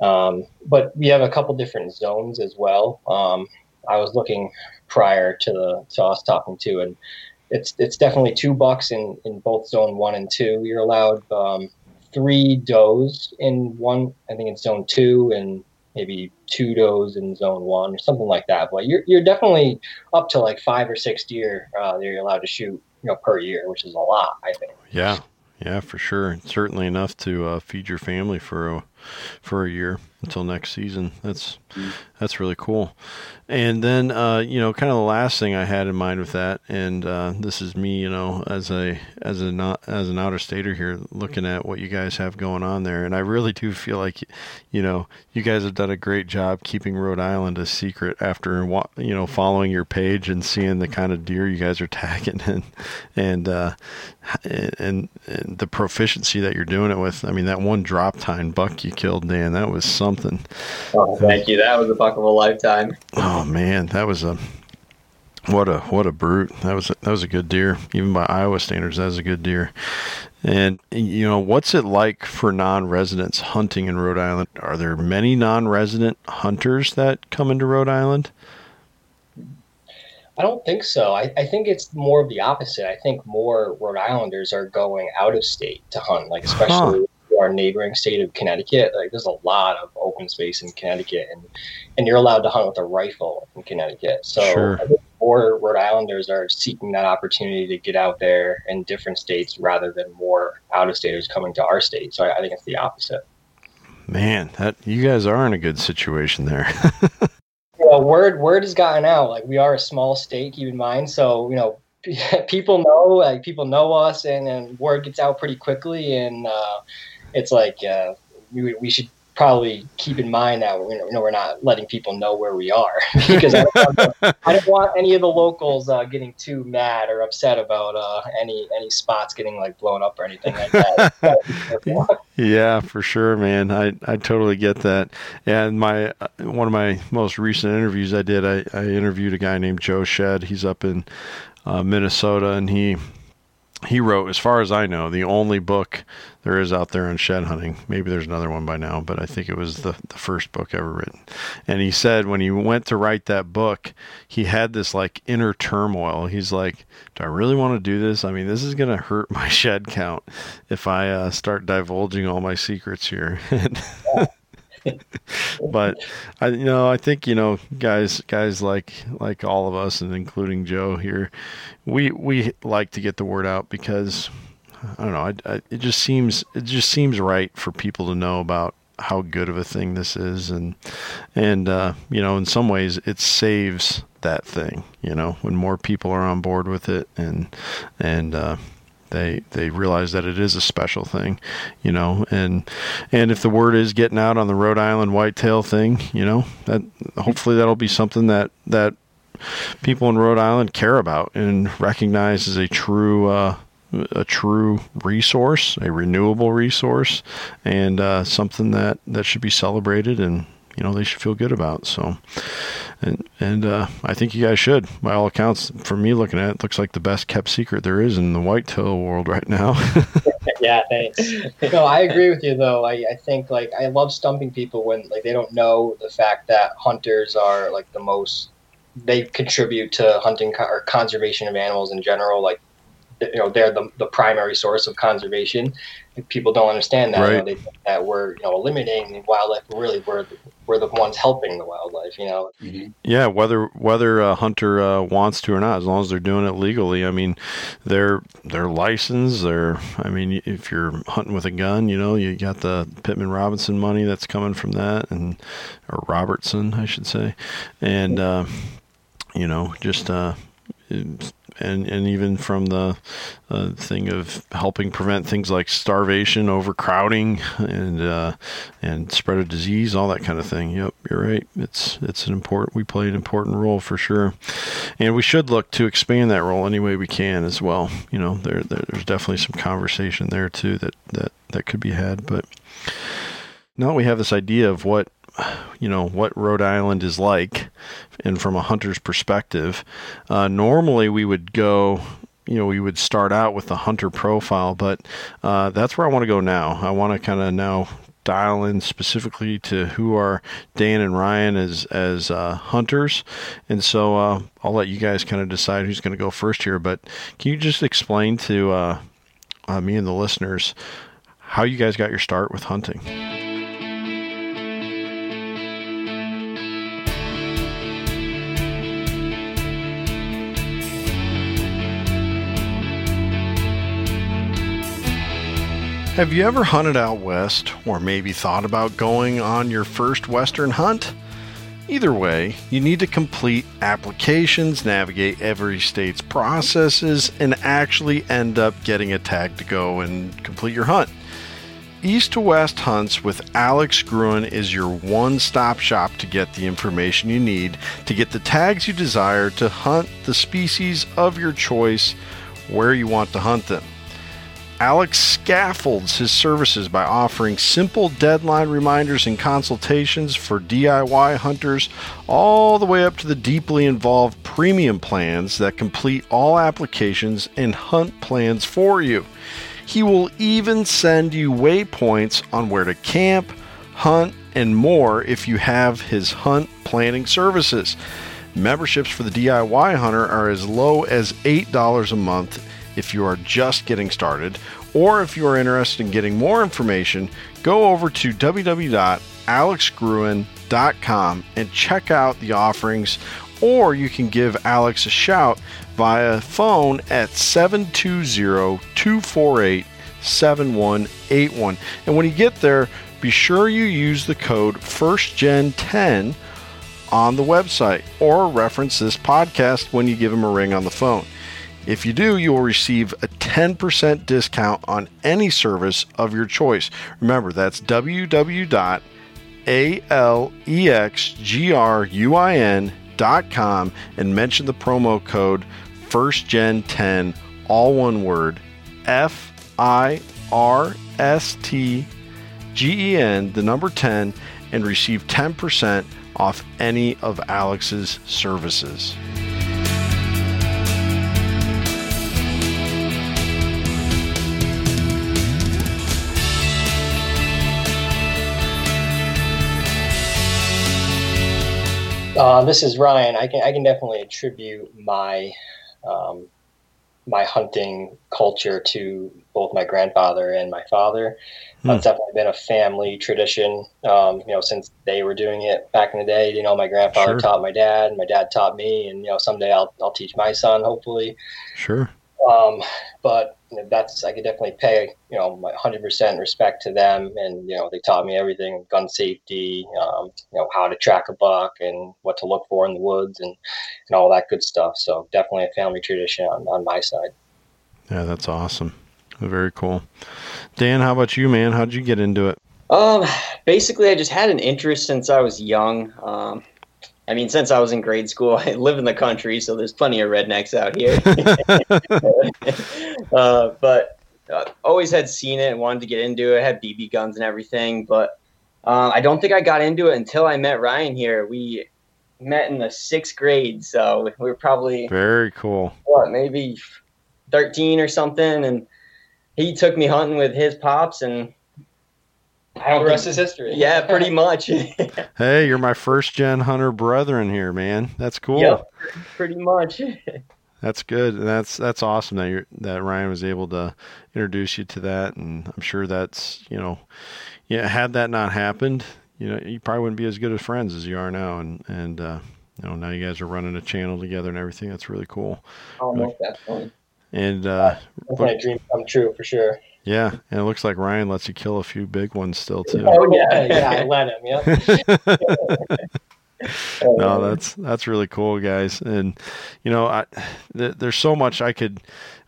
Speaker 3: that. Um, but we have a couple different zones as well. Um, I was looking prior to the to us talking to, and it's it's definitely two bucks in in both zone one and two. You're allowed um, three does in one. I think it's zone two, and maybe two does in zone one or something like that. But you're you're definitely up to like five or six deer uh, that you're allowed to shoot, you know, per year, which is a lot. I think.
Speaker 2: Yeah. Yeah, for sure. Certainly enough to uh, feed your family for a, for a year until next season. That's that's really cool. And then uh, you know, kind of the last thing I had in mind with that, and uh, this is me, you know, as a as a not as an outer stater here, looking at what you guys have going on there, and I really do feel like, you know, you guys have done a great job keeping Rhode Island a secret after you know following your page and seeing the kind of deer you guys are tagging and and uh, and, and the proficiency that you're doing it with. I mean, that one drop tine buck you killed, Dan, that was something.
Speaker 4: Oh, thank you. That was a buck of a lifetime.
Speaker 2: Oh man, that was a what a what a brute. That was a, that was a good deer. Even by Iowa standards, that was a good deer. And you know, what's it like for non-residents hunting in Rhode Island? Are there many non-resident hunters that come into Rhode Island?
Speaker 3: I don't think so. I, I think it's more of the opposite. I think more Rhode Islanders are going out of state to hunt, like especially our neighboring state of Connecticut. Like there's a lot of open space in Connecticut, and and you're allowed to hunt with a rifle in Connecticut. So
Speaker 2: Sure.
Speaker 3: More Rhode Islanders are seeking that opportunity to get out there in different states rather than more out of staters coming to our state. So I, I think it's the opposite.
Speaker 2: Man, that you guys are in a good situation there.
Speaker 3: Well, word word has gotten out. Like we are a small state, keep in mind. So you know, people know, like people know us, and, and word gets out pretty quickly. And uh, it's like uh, we we should probably keep in mind that know, you know we're not letting people know where we are because I don't, want, I don't want any of the locals uh, getting too mad or upset about uh, any any spots getting like blown up or anything like that. Gotta be careful.
Speaker 2: Yeah, for sure, man. I, I totally get that. And my uh, one of my most recent interviews I did, I, I interviewed a guy named Joe Shed. He's up in uh, Minnesota, and he he wrote, as far as I know, the only book there is out there on shed hunting. Maybe there's another one by now, but I think it was the, the first book ever written. And he said when he went to write that book, he had this like inner turmoil. He's like, Do I really want to do this? I mean, this is going to hurt my shed count if I uh, start divulging all my secrets here. but I, you know, I think you know, guys, guys like like all of us, and including Joe here, we we like to get the word out because I don't know. I, I, it just seems it just seems right for people to know about how good of a thing this is, and and uh, you know, in some ways, it saves that thing. You know, when more people are on board with it, and and uh, they they realize that it is a special thing, you know, and and if the word is getting out on the Rhode Island whitetail thing, you know, that hopefully that'll be something that that people in Rhode Island care about and recognize as a true uh, a true resource, a renewable resource, and uh, something that that should be celebrated and you know they should feel good about. So, and and uh, I think you guys should. By all accounts, for me looking at it, it looks like the best kept secret there is in the whitetail world right now.
Speaker 3: yeah, thanks. no, I agree with you though. I, I think like I love stumping people when like they don't know the fact that hunters are like the most they contribute to hunting or conservation of animals in general. Like you know they're the, the primary source of conservation. People don't understand that. You know, they think that we're you know eliminating wildlife. Really, we're we're the ones helping the wildlife. You know.
Speaker 2: Yeah, whether whether a hunter uh, wants to or not, as long as they're doing it legally. I mean, they're they're licensed. They're I mean, if you're hunting with a gun, you know, you got the Pittman Robinson money that's coming from that, and or Robertson, I should say, and uh, you know, just uh, and and even from the uh, thing of helping prevent things like starvation, overcrowding, and uh, and spread of disease, all that kind of thing. Yep, you're right. It's it's an important. We play an important role for sure, and we should look to expand that role any way we can as well. You know, there, there there's definitely some conversation there too that that that could be had. But now we have this idea of what you know what Rhode Island is like, and from a hunter's perspective, uh, normally we would go. You know, we would start out with the hunter profile, but uh, that's where I want to go now. I want to kind of now dial in specifically to who are Dan and Ryan as as uh, hunters, and so uh, I'll let you guys kind of decide who's going to go first here. But can you just explain to uh, uh, me and the listeners how you guys got your start with hunting? Have you ever hunted out west, or maybe thought about going on your first western hunt? Either way, you need to complete applications, navigate every state's processes, and actually end up getting a tag to go and complete your hunt. East to West Hunts with Alex Gruin is your one stop shop to get the information you need to get the tags you desire to hunt the species of your choice where you want to hunt them. Alex scaffolds his services by offering simple deadline reminders and consultations for DIY hunters, all the way up to the deeply involved premium plans that complete all applications and hunt plans for you. He will even send you waypoints on where to camp, hunt, and more if you have his hunt planning services. Memberships for the DIY hunter are as low as $8 a month if you are just getting started, or if you are interested in getting more information, go over to www.alexgruin.com and check out the offerings, or you can give Alex a shout via phone at 720 248 7181. And when you get there, be sure you use the code FIRSTGEN10 on the website or reference this podcast when you give him a ring on the phone. If you do, you will receive a 10% discount on any service of your choice. Remember, that's www.alexgruin.com and mention the promo code FIRSTGEN10, all one word, F I R S T G E N, the number 10, and receive 10% off any of Alex's services.
Speaker 3: Uh, this is Ryan. I can I can definitely attribute my um, my hunting culture to both my grandfather and my father. Hmm. It's definitely been a family tradition. Um, you know, since they were doing it back in the day. You know, my grandfather sure. taught my dad, and my dad taught me, and you know, someday I'll I'll teach my son. Hopefully.
Speaker 2: Sure.
Speaker 3: Um, but you know, that's I could definitely pay you know my hundred percent respect to them, and you know they taught me everything: gun safety, um, you know how to track a buck, and what to look for in the woods, and and all that good stuff. So definitely a family tradition on, on my side.
Speaker 2: Yeah, that's awesome. Very cool. Dan, how about you, man? How'd you get into it?
Speaker 4: Um, basically, I just had an interest since I was young. Um, I mean, since I was in grade school, I live in the country, so there's plenty of rednecks out here. uh, but uh, always had seen it and wanted to get into it. Had BB guns and everything, but uh, I don't think I got into it until I met Ryan here. We met in the sixth grade, so we were probably
Speaker 2: very cool.
Speaker 4: What, maybe thirteen or something, and he took me hunting with his pops, and
Speaker 3: I the rest is history.
Speaker 4: Yeah, pretty much.
Speaker 2: hey, you're my first gen hunter brethren here, man. That's cool.
Speaker 4: Yep, pretty much.
Speaker 2: That's good. That's that's awesome that you that Ryan was able to introduce you to that, and I'm sure that's you know, yeah. Had that not happened, you know, you probably wouldn't be as good of friends as you are now, and and uh, you know now you guys are running a channel together and everything. That's really cool.
Speaker 3: Oh, really, definitely.
Speaker 2: And uh,
Speaker 3: my dream come true for sure.
Speaker 2: Yeah, and it looks like Ryan lets you kill a few big ones still too.
Speaker 3: Oh yeah, yeah, I let him.
Speaker 2: Yeah. no, that's that's really cool, guys. And you know, I, th- there's so much I could.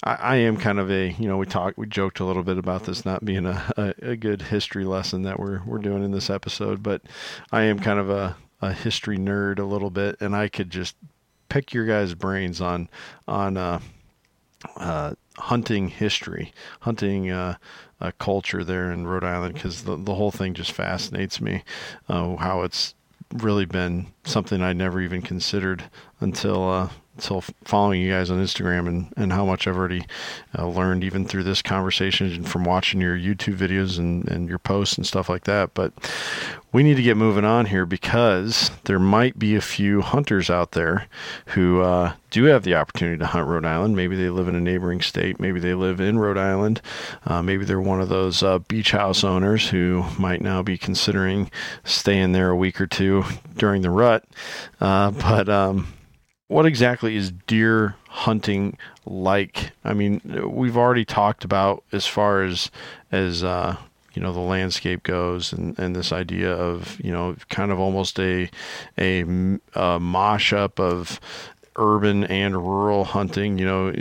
Speaker 2: I, I, am kind of a you know we talked we joked a little bit about this not being a, a, a, good history lesson that we're we're doing in this episode, but I am kind of a a history nerd a little bit, and I could just pick your guys' brains on on uh, uh, hunting history, hunting uh, culture there in Rhode Island, because the the whole thing just fascinates me. Uh, how it's really been something I never even considered until until following you guys on Instagram and, and how much I've already uh, learned even through this conversation and from watching your YouTube videos and, and your posts and stuff like that. But we need to get moving on here because there might be a few hunters out there who uh, do have the opportunity to hunt Rhode Island. Maybe they live in a neighboring state. Maybe they live in Rhode Island. Uh, maybe they're one of those uh, beach house owners who might now be considering staying there a week or two during the rut. Uh, but um, what exactly is deer hunting like? I mean, we've already talked about as far as as uh, you know the landscape goes, and, and this idea of you know kind of almost a a, a mosh up of urban and rural hunting, you know,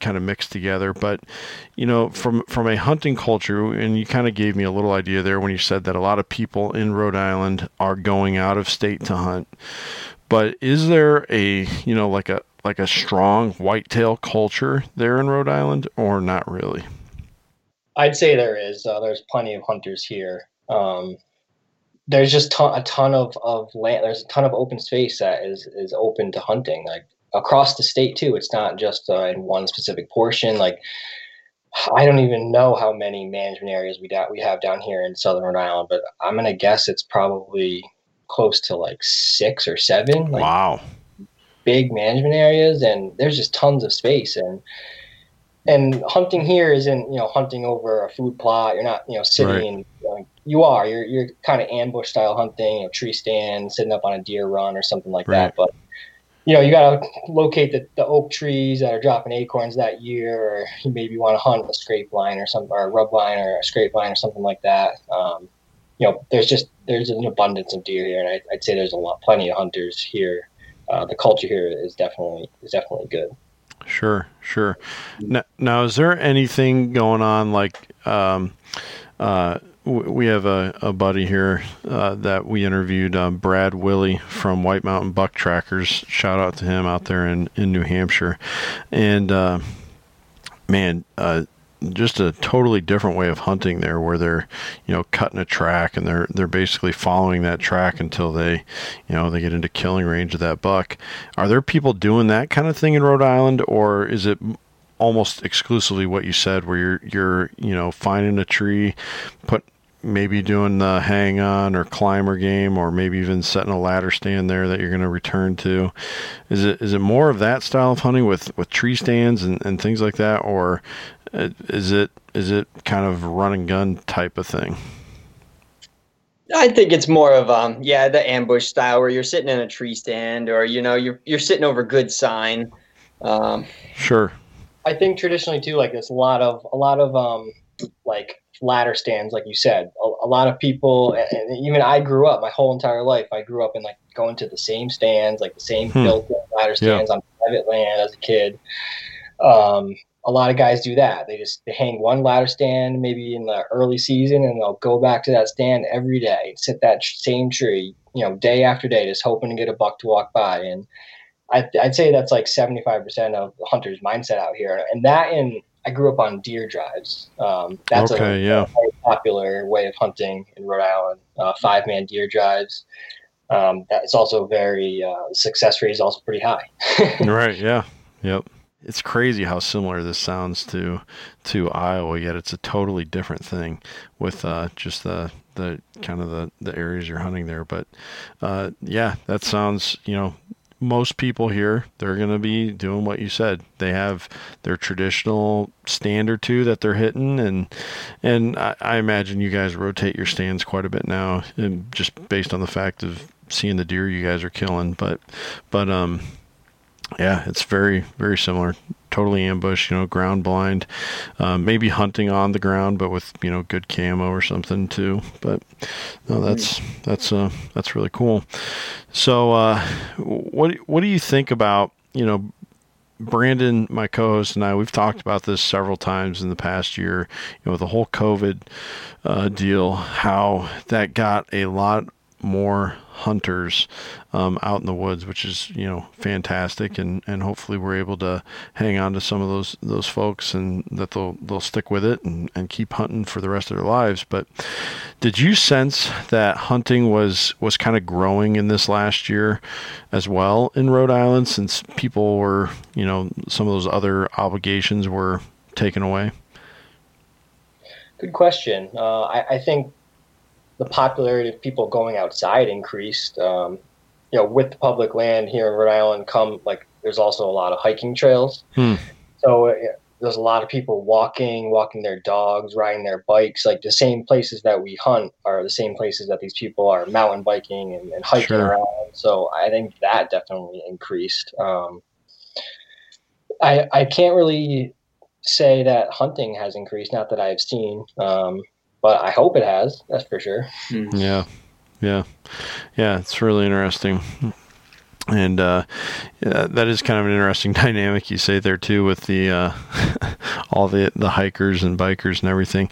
Speaker 2: kind of mixed together. But, you know, from from a hunting culture, and you kind of gave me a little idea there when you said that a lot of people in Rhode Island are going out of state to hunt. But is there a you know like a like a strong whitetail culture there in Rhode Island, or not really?
Speaker 3: I'd say there is. Uh, there's plenty of hunters here. Um, there's just ton, a ton of, of land. There's a ton of open space that is is open to hunting, like across the state too. It's not just uh, in one specific portion. Like I don't even know how many management areas we da- we have down here in Southern Rhode Island, but I'm gonna guess it's probably close to like six or seven. Like
Speaker 2: wow.
Speaker 3: Big management areas, and there's just tons of space. And and hunting here isn't you know hunting over a food plot. You're not you know sitting right. in. You, know, you are. You're you're kind of ambush style hunting. You know, tree stand, sitting up on a deer run or something like right. that. But you know, you got to locate the, the oak trees that are dropping acorns that year, or you maybe want to hunt a scrape line or something, or a rub line or a scrape line or something like that. Um, you know, there's just there's an abundance of deer here, and I, would say there's a lot, plenty of hunters here. Uh, the culture here is definitely is definitely good.
Speaker 2: Sure, sure. Now, now is there anything going on like? Um, uh, we have a, a buddy here uh, that we interviewed, uh, Brad Willie from White Mountain Buck Trackers. Shout out to him out there in, in New Hampshire. And uh, man, uh, just a totally different way of hunting there where they're you know cutting a track and they're they're basically following that track until they you know they get into killing range of that buck. Are there people doing that kind of thing in Rhode Island or is it almost exclusively what you said where you're you're you know finding a tree put maybe doing the hang on or climber game or maybe even setting a ladder stand there that you're going to return to? Is it is it more of that style of hunting with with tree stands and, and things like that or is it is it kind of run and gun type of thing?
Speaker 4: I think it's more of um yeah the ambush style where you're sitting in a tree stand or you know you're you're sitting over good sign. Um,
Speaker 2: sure.
Speaker 3: I think traditionally too, like there's a lot of a lot of um like ladder stands, like you said. A, a lot of people, and even I grew up my whole entire life. I grew up in like going to the same stands, like the same hmm. built ladder stands yeah. on private land as a kid. Um, a lot of guys do that. They just they hang one ladder stand maybe in the early season, and they'll go back to that stand every day, sit that same tree, you know, day after day, just hoping to get a buck to walk by. And I, would say that's like seventy five percent of the hunter's mindset out here. And that, and I grew up on deer drives. Um, that's
Speaker 2: okay,
Speaker 3: a,
Speaker 2: yeah.
Speaker 3: a popular way of hunting in Rhode Island. Uh, five man deer drives. Um, that's also very uh, success rate is also pretty high.
Speaker 2: right. Yeah. Yep it's crazy how similar this sounds to to Iowa, yet it's a totally different thing with uh, just the the kind of the, the areas you're hunting there. But uh, yeah, that sounds you know most people here they're going to be doing what you said. They have their traditional stand or two that they're hitting, and and I, I imagine you guys rotate your stands quite a bit now, just based on the fact of seeing the deer you guys are killing. But but um yeah, it's very very similar. Totally ambush, you know, ground blind, um, maybe hunting on the ground, but with you know good camo or something too. But no, that's that's uh, that's really cool. So, uh, what what do you think about you know Brandon, my co-host, and I, we've talked about this several times in the past year. You know, the whole COVID uh, deal, how that got a lot more hunters um, out in the woods, which is you know fantastic, and, and hopefully we're able to hang on to some of those those folks and that they'll they'll stick with it and, and keep hunting for the rest of their lives. But did you sense that hunting was was kind of growing in this last year as well in Rhode Island since people were you know some of those other obligations were taken away?
Speaker 3: Good question. Uh, I, I think the popularity of people going outside increased. Um, you know, with the public land here in Rhode Island, come like there's also a lot of hiking trails.
Speaker 2: Hmm.
Speaker 3: So uh, there's a lot of people walking, walking their dogs, riding their bikes. Like the same places that we hunt are the same places that these people are mountain biking and, and hiking
Speaker 2: Sure.
Speaker 3: around. So I think that definitely increased. Um, I I can't really say that hunting has increased, not that I've seen. Um, but I hope it has. That's for sure.
Speaker 2: Yeah, yeah, yeah. It's really interesting, and uh, yeah, that is kind of an interesting dynamic you say there too with the uh, all the the hikers and bikers and everything.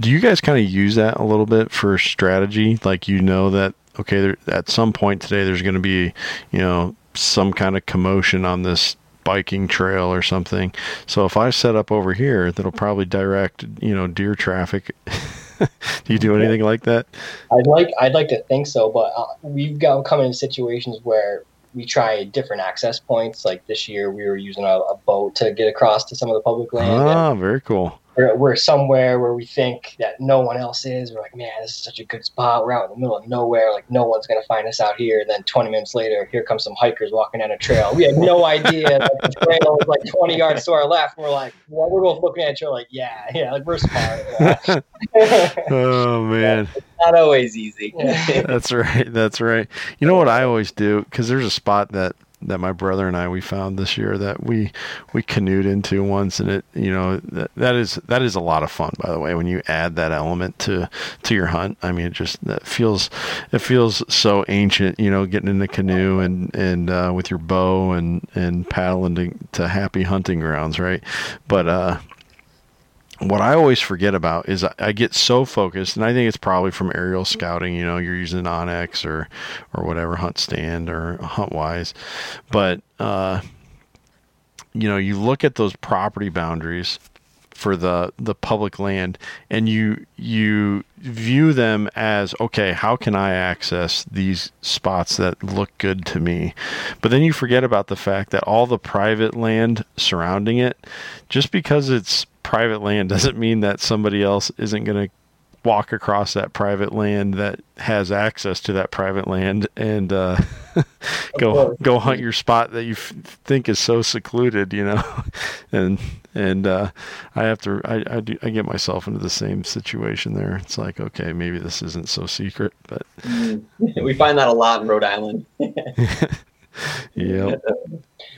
Speaker 2: Do you guys kind of use that a little bit for strategy? Like you know that okay, there, at some point today there's going to be you know some kind of commotion on this biking trail or something. So if I set up over here, that'll probably direct you know deer traffic. Do you do anything like that?
Speaker 3: I'd like I'd like to think so, but uh, we've got come into situations where we try different access points. Like this year, we were using a, a boat to get across to some of the public land. and
Speaker 2: Ah, very cool.
Speaker 3: We're, we're somewhere where we think that no one else is. We're like, man, this is such a good spot. We're out in the middle of nowhere. Like, no one's going to find us out here. And then 20 minutes later, here comes some hikers walking down a trail. We had no idea that the trail was like 20 yards to our left. And we're like, well, we're both looking at each other like, yeah, yeah, like we're smart.
Speaker 2: oh man,
Speaker 4: Not always easy.
Speaker 2: That's right. That's right. You know what I always do because there's a spot that that my brother and I we found this year that we we canoed into once, and it you know that, that is that is a lot of fun. By the way, when you add that element to to your hunt, I mean it just that feels it feels so ancient. You know, getting in the canoe and and uh, with your bow and and paddling to, to happy hunting grounds, right? But uh, what I always forget about is I, get so focused, and I think it's probably from aerial scouting. You know, you're using onX or or whatever HuntStand or HuntWise, but uh, you know, you look at those property boundaries for the the public land, and you you view them as okay. How can I access these spots that look good to me? But then you forget about the fact that all the private land surrounding it, just because it's private land doesn't mean that somebody else isn't going to walk across that private land that has access to that private land and uh, go go hunt your spot that you f- think is so secluded, you know, and and uh, I have to I I, do, I get myself into the same situation there. It's like okay, maybe this isn't so secret, but
Speaker 4: we find that a lot in Rhode Island.
Speaker 2: Yeah,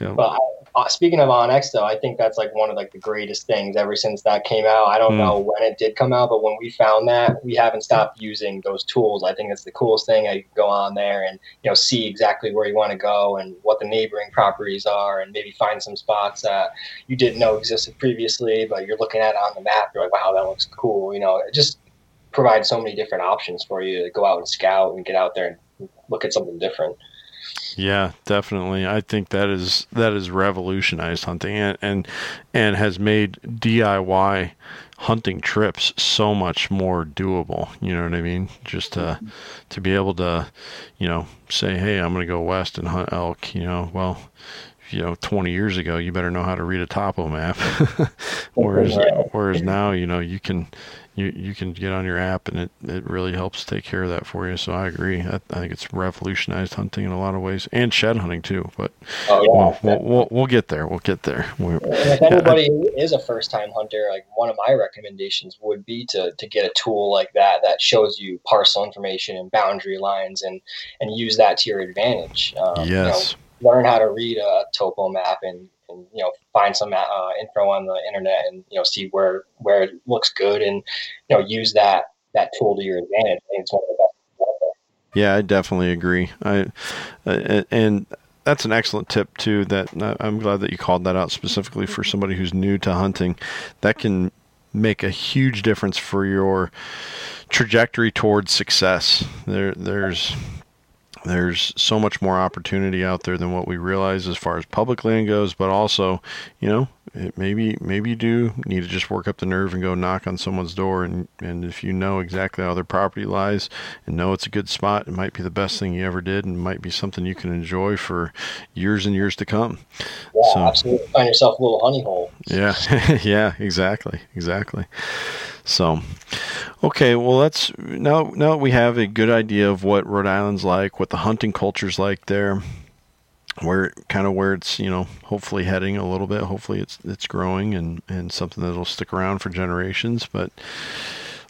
Speaker 2: yeah,
Speaker 3: But uh, speaking of onX, though, I think that's like one of like the greatest things ever since that came out. I don't
Speaker 2: Hmm.
Speaker 3: know when it did come out, but when we found that, we haven't stopped using those tools. I think it's the coolest thing. I go on there and you know see exactly where you want to go and what the neighboring properties are, and maybe find some spots that you didn't know existed previously, but you're looking at it on the map. You're like, wow, that looks cool. You know, it just provides so many different options for you to go out and scout and get out there and look at something different.
Speaker 2: Yeah, definitely. I think that is that is revolutionized hunting and and, and has made DIY hunting trips so much more doable. You know what I mean? Just to mm-hmm. to be able to, you know, say, hey, I'm going to go west and hunt elk. You know, well. You know, 20 years ago, you better know how to read a topo map. whereas, whereas now, you know, you can, you you can get on your app and it, it really helps take care of that for you. So I agree. I, I think it's revolutionized hunting in a lot of ways and shed hunting too. But
Speaker 3: Oh
Speaker 2: we'll, we'll, we'll, we'll get there. We'll get there. We're,
Speaker 3: if anybody is a first time hunter, like one of my recommendations would be to, to get a tool like that that shows you parcel information and boundary lines and, and use that to your advantage. Um, you know,
Speaker 2: yes.
Speaker 3: learn how to read a topo map and, and you know find some uh, info on the internet and you know see where where it looks good and you know use that that tool to your advantage. It's one of the best.
Speaker 2: Yeah, I definitely agree. I uh, and that's an excellent tip too. That uh, I'm glad that you called that out specifically for somebody who's new to hunting. That can make a huge difference for your trajectory towards success. There, there's there's so much more opportunity out there than what we realize as far as public land goes, but also, you know, it maybe maybe you do need to just work up the nerve and go knock on someone's door and and if you know exactly how their property lies and know it's a good spot, it might be the best thing you ever did and might be something you can enjoy for years and years to come.
Speaker 3: Yeah, so, absolutely. Find yourself a little honey hole.
Speaker 2: Yeah, yeah, exactly, exactly. So, okay, well, let's now now we have a good idea of what Rhode Island's like, what the hunting culture's like there where kind of where it's you know hopefully heading a little bit hopefully it's it's growing and and something that'll stick around for generations but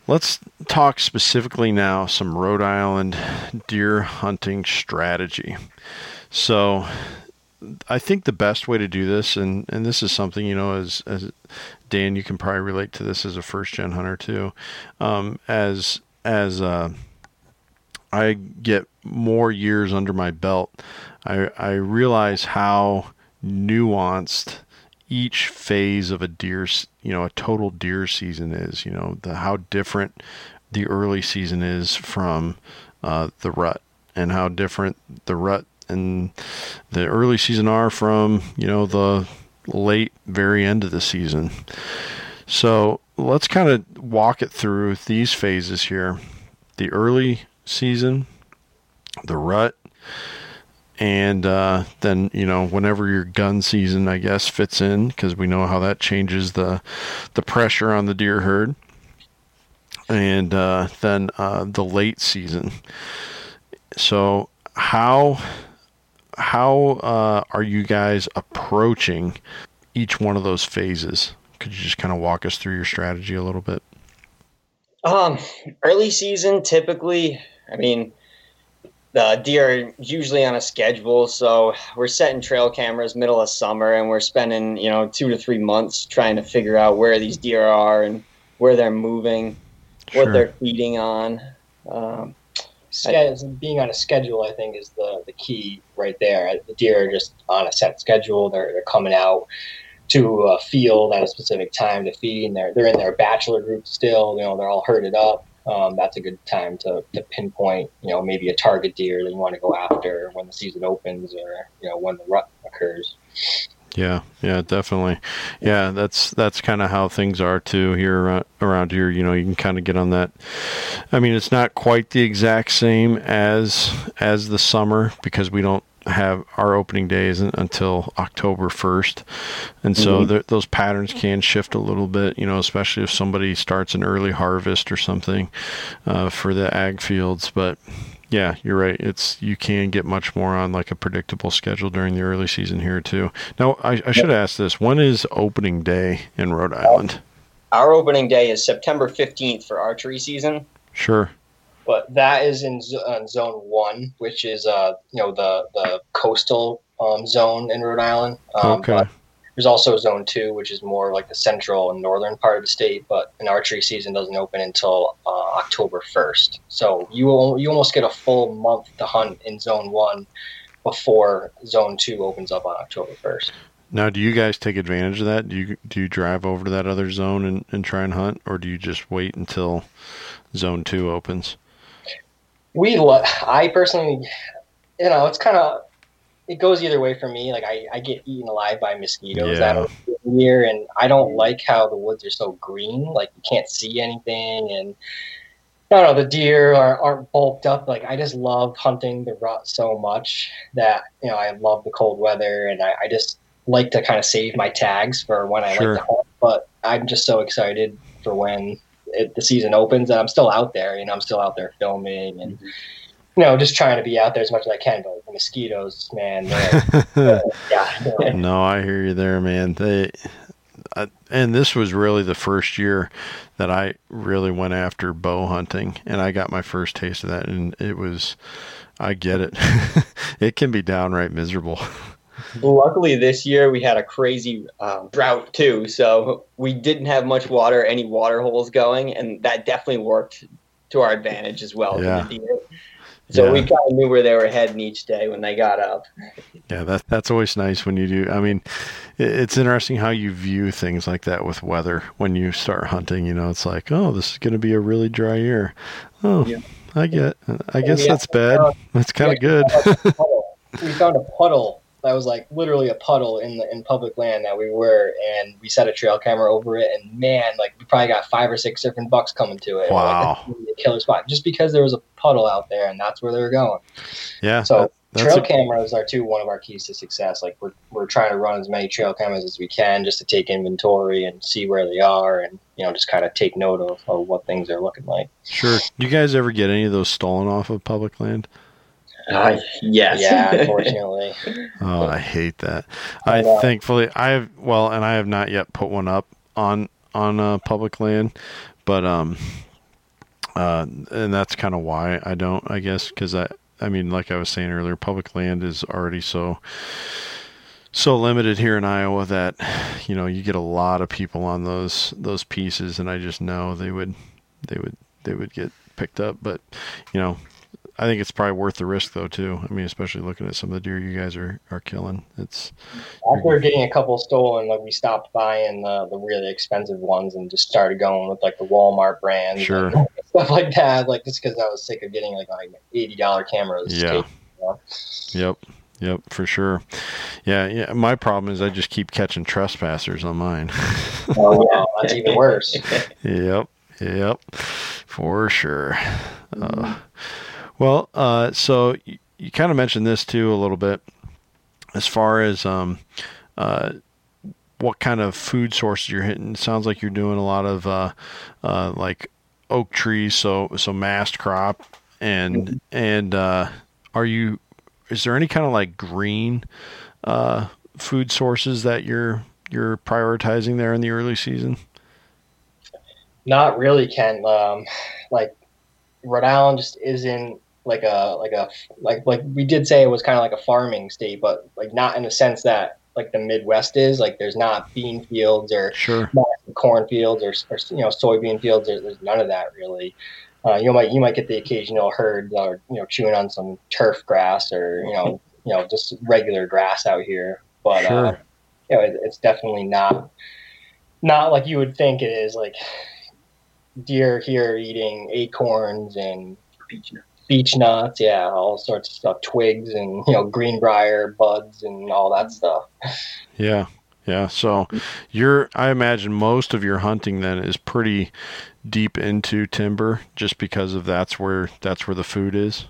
Speaker 2: let's talk specifically now some Rhode Island deer hunting strategy. So I think the best way to do this and and this is something you know as as Dan you can probably relate to this as a first gen hunter too um, as as uh, I get more years under my belt I, I realize how nuanced each phase of a deer, you know, a total deer season is. You know, the how different the early season is from uh, the rut, and how different the rut and the early season are from you know the late very end of the season. So let's kind of walk it through these phases here: the early season, the rut, and uh, then you know whenever your gun season I guess fits in because we know how that changes the the pressure on the deer herd. And uh, then uh, the late season. So how how uh, are you guys approaching each one of those phases could you just kind of walk us through your strategy a little bit
Speaker 4: um early season typically I mean the deer are usually on a schedule, so we're setting trail cameras middle of summer, and we're spending you know two to three months trying to figure out where these deer are and where they're moving, sure. what they're feeding on. Um,
Speaker 3: I, being on a schedule, I think, is the, the key right there. The deer are just on a set schedule. They're, they're coming out to a field at a specific time to feed, and they're, they're in their bachelor group still. You know, they're all herded up um, that's a good time to, to pinpoint, you know, maybe a target deer that you want to go after when the season opens or, you know, when the rut occurs.
Speaker 2: Yeah, yeah, definitely. Yeah, that's that's kind of how things are too here around, around here. You know, you can kind of get on that. I mean, it's not quite the exact same as as the summer because we don't have our opening day isn't until October 1st. And so mm-hmm. those patterns can shift a little bit, you know, especially if somebody starts an early harvest or something uh, for the ag fields. But yeah, you're right. It's you can get much more on like a predictable schedule during the early season here too. Now, I, I should ask this: When is opening day in Rhode Island?
Speaker 4: Our opening day is September 15th for archery season.
Speaker 2: Sure
Speaker 3: but that is in uh, zone one, which is uh, you know the the coastal um, zone in Rhode Island. Um,
Speaker 2: okay.
Speaker 3: There's also zone two, which is more like the central and northern part of the state. But an archery season doesn't open until uh, October 1st, so you will, you almost get a full month to hunt in zone one before zone two opens up on October 1st.
Speaker 2: Now, do you guys take advantage of that? Do you do you drive over to that other zone and, and try and hunt, or do you just wait until zone two opens?
Speaker 3: we lo- I personally, you know, it's kind of it goes either way for me. Like I, I get eaten alive by mosquitoes yeah. that year, and I don't like how the woods are so green. Like you can't see anything, and I don't know the deer are, aren't bulked up. Like I just love hunting the rut so much that you know I love the cold weather, and I, I just like to kind of save my tags for when I sure. like to hunt. But I'm just so excited for when it, the season opens and I'm still out there. You know, I'm still out there filming and mm-hmm. You know just trying to be out there as much as I can. But the mosquitoes, man, uh,
Speaker 2: yeah. no, I hear you there, man. They. I, and this was really the first year that I really went after bow hunting, and I got my first taste of that, and it was, I get it. it can be downright miserable.
Speaker 4: Luckily, this year we had a crazy um, drought too, so we didn't have much water, any water holes going, and that definitely worked to our advantage as well.
Speaker 2: Yeah.
Speaker 4: So
Speaker 2: Yeah.
Speaker 4: we kind of knew where they were heading each day when they got up.
Speaker 2: Yeah, that that's always nice when you do. I mean, it, it's interesting how you view things like that with weather. When you start hunting, you know, it's like, oh, this is going to be a really dry year. Oh,
Speaker 4: Yeah.
Speaker 2: I get. I guess that's bad. That's kind of good.
Speaker 3: we found a puddle that was like literally a puddle in the in public land that we were, and we set a trail camera over it, and man, like we probably got five or six different bucks coming to it. Like,
Speaker 2: Wow.
Speaker 3: "This is gonna be a killer spot, just because there was a puddle out there, and that's where they were going.
Speaker 2: Yeah.
Speaker 3: So trail
Speaker 2: a-
Speaker 3: cameras are too one of our keys to success. Like we're we're trying to run as many trail cameras as we can just to take inventory and see where they are, and you know just kind of take note of, of what things are looking like.
Speaker 2: sure. Do you guys ever get any of those stolen off of public land?
Speaker 4: Uh, yes.
Speaker 3: Yeah, unfortunately.
Speaker 2: Oh, I hate that.
Speaker 3: I
Speaker 2: I
Speaker 3: know.
Speaker 2: thankfully I have well, and I have not yet put one up on on uh, public land, but um, uh, and that's kind of why I don't. I guess because I I mean, like I was saying earlier, public land is already so so limited here in Iowa that you know you get a lot of people on those those pieces, and I just know they would they would they would get picked up, but you know. I think it's probably worth the risk though too. I mean, especially looking at some of the deer you guys are, are killing. It's
Speaker 3: After getting a couple stolen, like we stopped buying the, the really expensive ones and just started going with like the Walmart brands,
Speaker 2: Sure.
Speaker 3: and stuff like that. Like just because I was sick of getting like like eighty dollar cameras.
Speaker 2: Yeah. Yep. Yep, for sure. Yeah, yeah. My problem is I just keep catching trespassers on mine.
Speaker 3: Oh yeah, that's even worse.
Speaker 2: yep. Yep. For sure. Uh, well, uh, so you, you kind of mentioned this too a little bit as far as um, uh, what kind of food sources you're hitting. It sounds like you're doing a lot of uh, uh, like oak trees, so so mast crop, and and uh, are you? Is there any kind of like green uh, food sources that you're you're prioritizing there in the early season?
Speaker 3: Not really, Ken. Um, like Rhode Island just isn't like a like a like like we did say it was kind of like a farming state, but like not in the sense that like the Midwest is. Like there's not bean fields or
Speaker 2: Sure.
Speaker 3: cornfields or, or you know soybean fields. There, there's none of that really. Uh, you might you might get the occasional herd or you know chewing on some turf grass or you know you know just regular grass out here, but uh,
Speaker 2: Sure.
Speaker 3: you know it, it's definitely not not like you would think it is. Like deer here eating acorns and
Speaker 4: Beech nuts.
Speaker 3: beech nuts, yeah, all sorts of stuff, twigs and you know greenbrier buds and all that stuff.
Speaker 2: Yeah, yeah. So you're, I imagine most of your hunting then is pretty deep into timber, just because of that's where that's where the food is.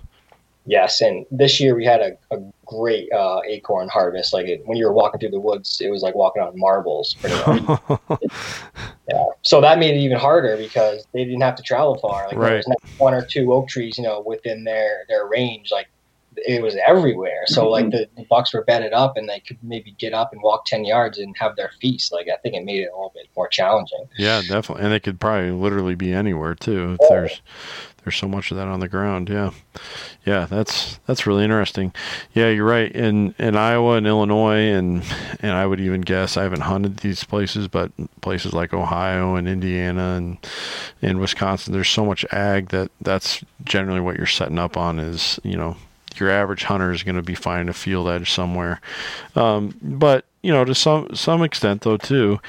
Speaker 3: Yes, and this year we had a, a great uh, acorn harvest. Like it, when you were walking through the woods, it was like walking on marbles. Pretty much. yeah. So that made it even harder because they didn't have to travel far. Like
Speaker 2: Right.
Speaker 3: there was one or two oak trees, you know, within their their range. Like it was everywhere. So mm-hmm. like the, the bucks were bedded up, and they could maybe get up and walk ten yards and have their feast. Like I think it made it a little bit more challenging.
Speaker 2: yeah, definitely. And they could probably literally be anywhere too. If there's there's so much of that on the ground. Yeah, yeah. That's that's really interesting. Yeah, you're right. In in Iowa and Illinois and and I would even guess I haven't hunted these places, but places like Ohio and Indiana and in Wisconsin, there's so much ag that that's generally what you're setting up on is you know your average hunter is going to be finding a field edge somewhere. Um, but you know, to some some extent though too,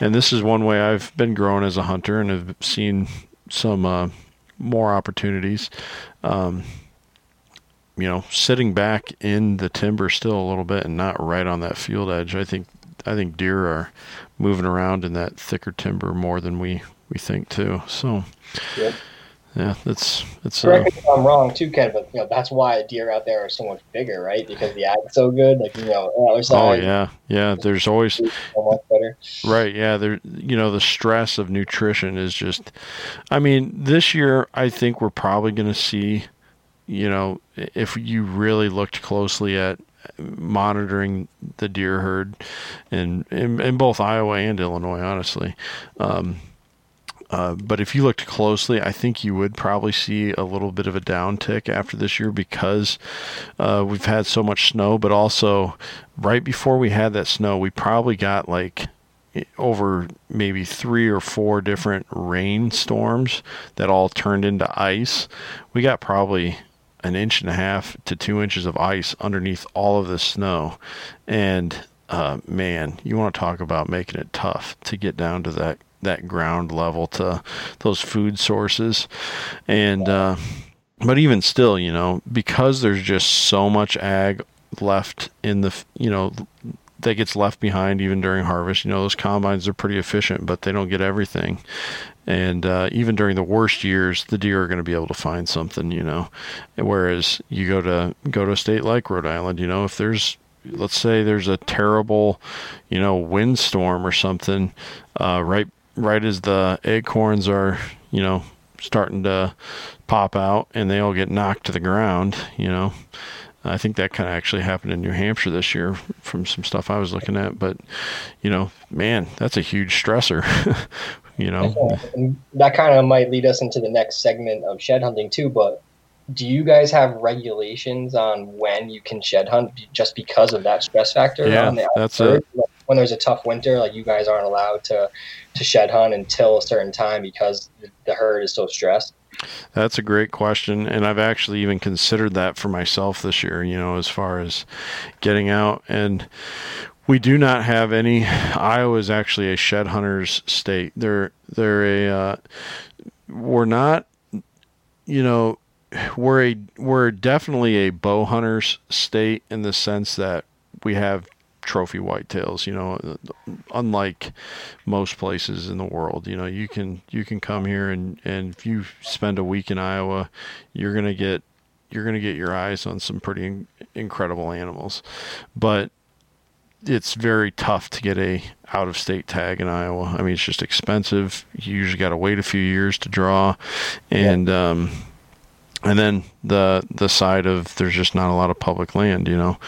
Speaker 2: and this is one way I've been growing as a hunter and have seen some uh, more opportunities. Um, you know, sitting back in the timber still a little bit and not right on that field edge. I think I think deer are moving around in that thicker timber more than we we think too. So. Yeah, that's it's uh,
Speaker 3: Correct me if I'm wrong too, Ken, but you know that's why deer out there are so much bigger, right? Because the ag's so good. Like you know,
Speaker 2: oh
Speaker 3: side,
Speaker 2: yeah, yeah. There's always
Speaker 3: so much better.
Speaker 2: Right, yeah, there you know the stress of nutrition is just I mean, this year I think we're probably going to see you know if you really looked closely at monitoring the deer herd in in, in both Iowa and Illinois honestly. Um uh, but if you looked closely, I think you would probably see a little bit of a downtick after this year because uh, we've had so much snow. But also, right before we had that snow, we probably got like over maybe three or four different rainstorms that all turned into ice. We got probably an inch and a half to two inches of ice underneath all of the snow, and uh, man, you want to talk about making it tough to get down to that that ground level to those food sources, and uh, but even still, you know, because there's just so much ag left in the you know that gets left behind even during harvest. You know, those combines are pretty efficient, but they don't get everything. And uh, even during the worst years, the deer are going to be able to find something. You know, whereas you go to go to a state like Rhode Island, you know, if there's let's say there's a terrible, you know, windstorm or something, uh, right right as the acorns are, you know, starting to pop out and they all get knocked to the ground, you know. I think that kind of actually happened in New Hampshire this year from some stuff I was looking at. But, you know, man, that's a huge stressor. you know,
Speaker 3: that kind of might lead us into the next segment of shed hunting too. But do you guys have regulations on when you can shed hunt just because of that stress factor?
Speaker 2: Yeah, that's it.
Speaker 3: When there's a tough winter, like you guys aren't allowed to to shed hunt until a certain time because the herd is so stressed.
Speaker 2: That's a great question, and I've actually even considered that for myself this year. You know, as far as getting out, and we do not have any. Iowa is actually a shed hunters state. They're they're a uh, we're not. You know, we're a we're definitely a bow hunters state in the sense that we have trophy whitetails. You know, unlike most places in the world, you know, you can you can come here and and if you spend a week in Iowa, you're gonna get you're gonna get your eyes on some pretty incredible animals, but it's very tough to get a out of state tag in Iowa. I mean, it's just expensive. You usually got to wait a few years to draw, and yeah. um, and then the the side of there's just not a lot of public land, you know,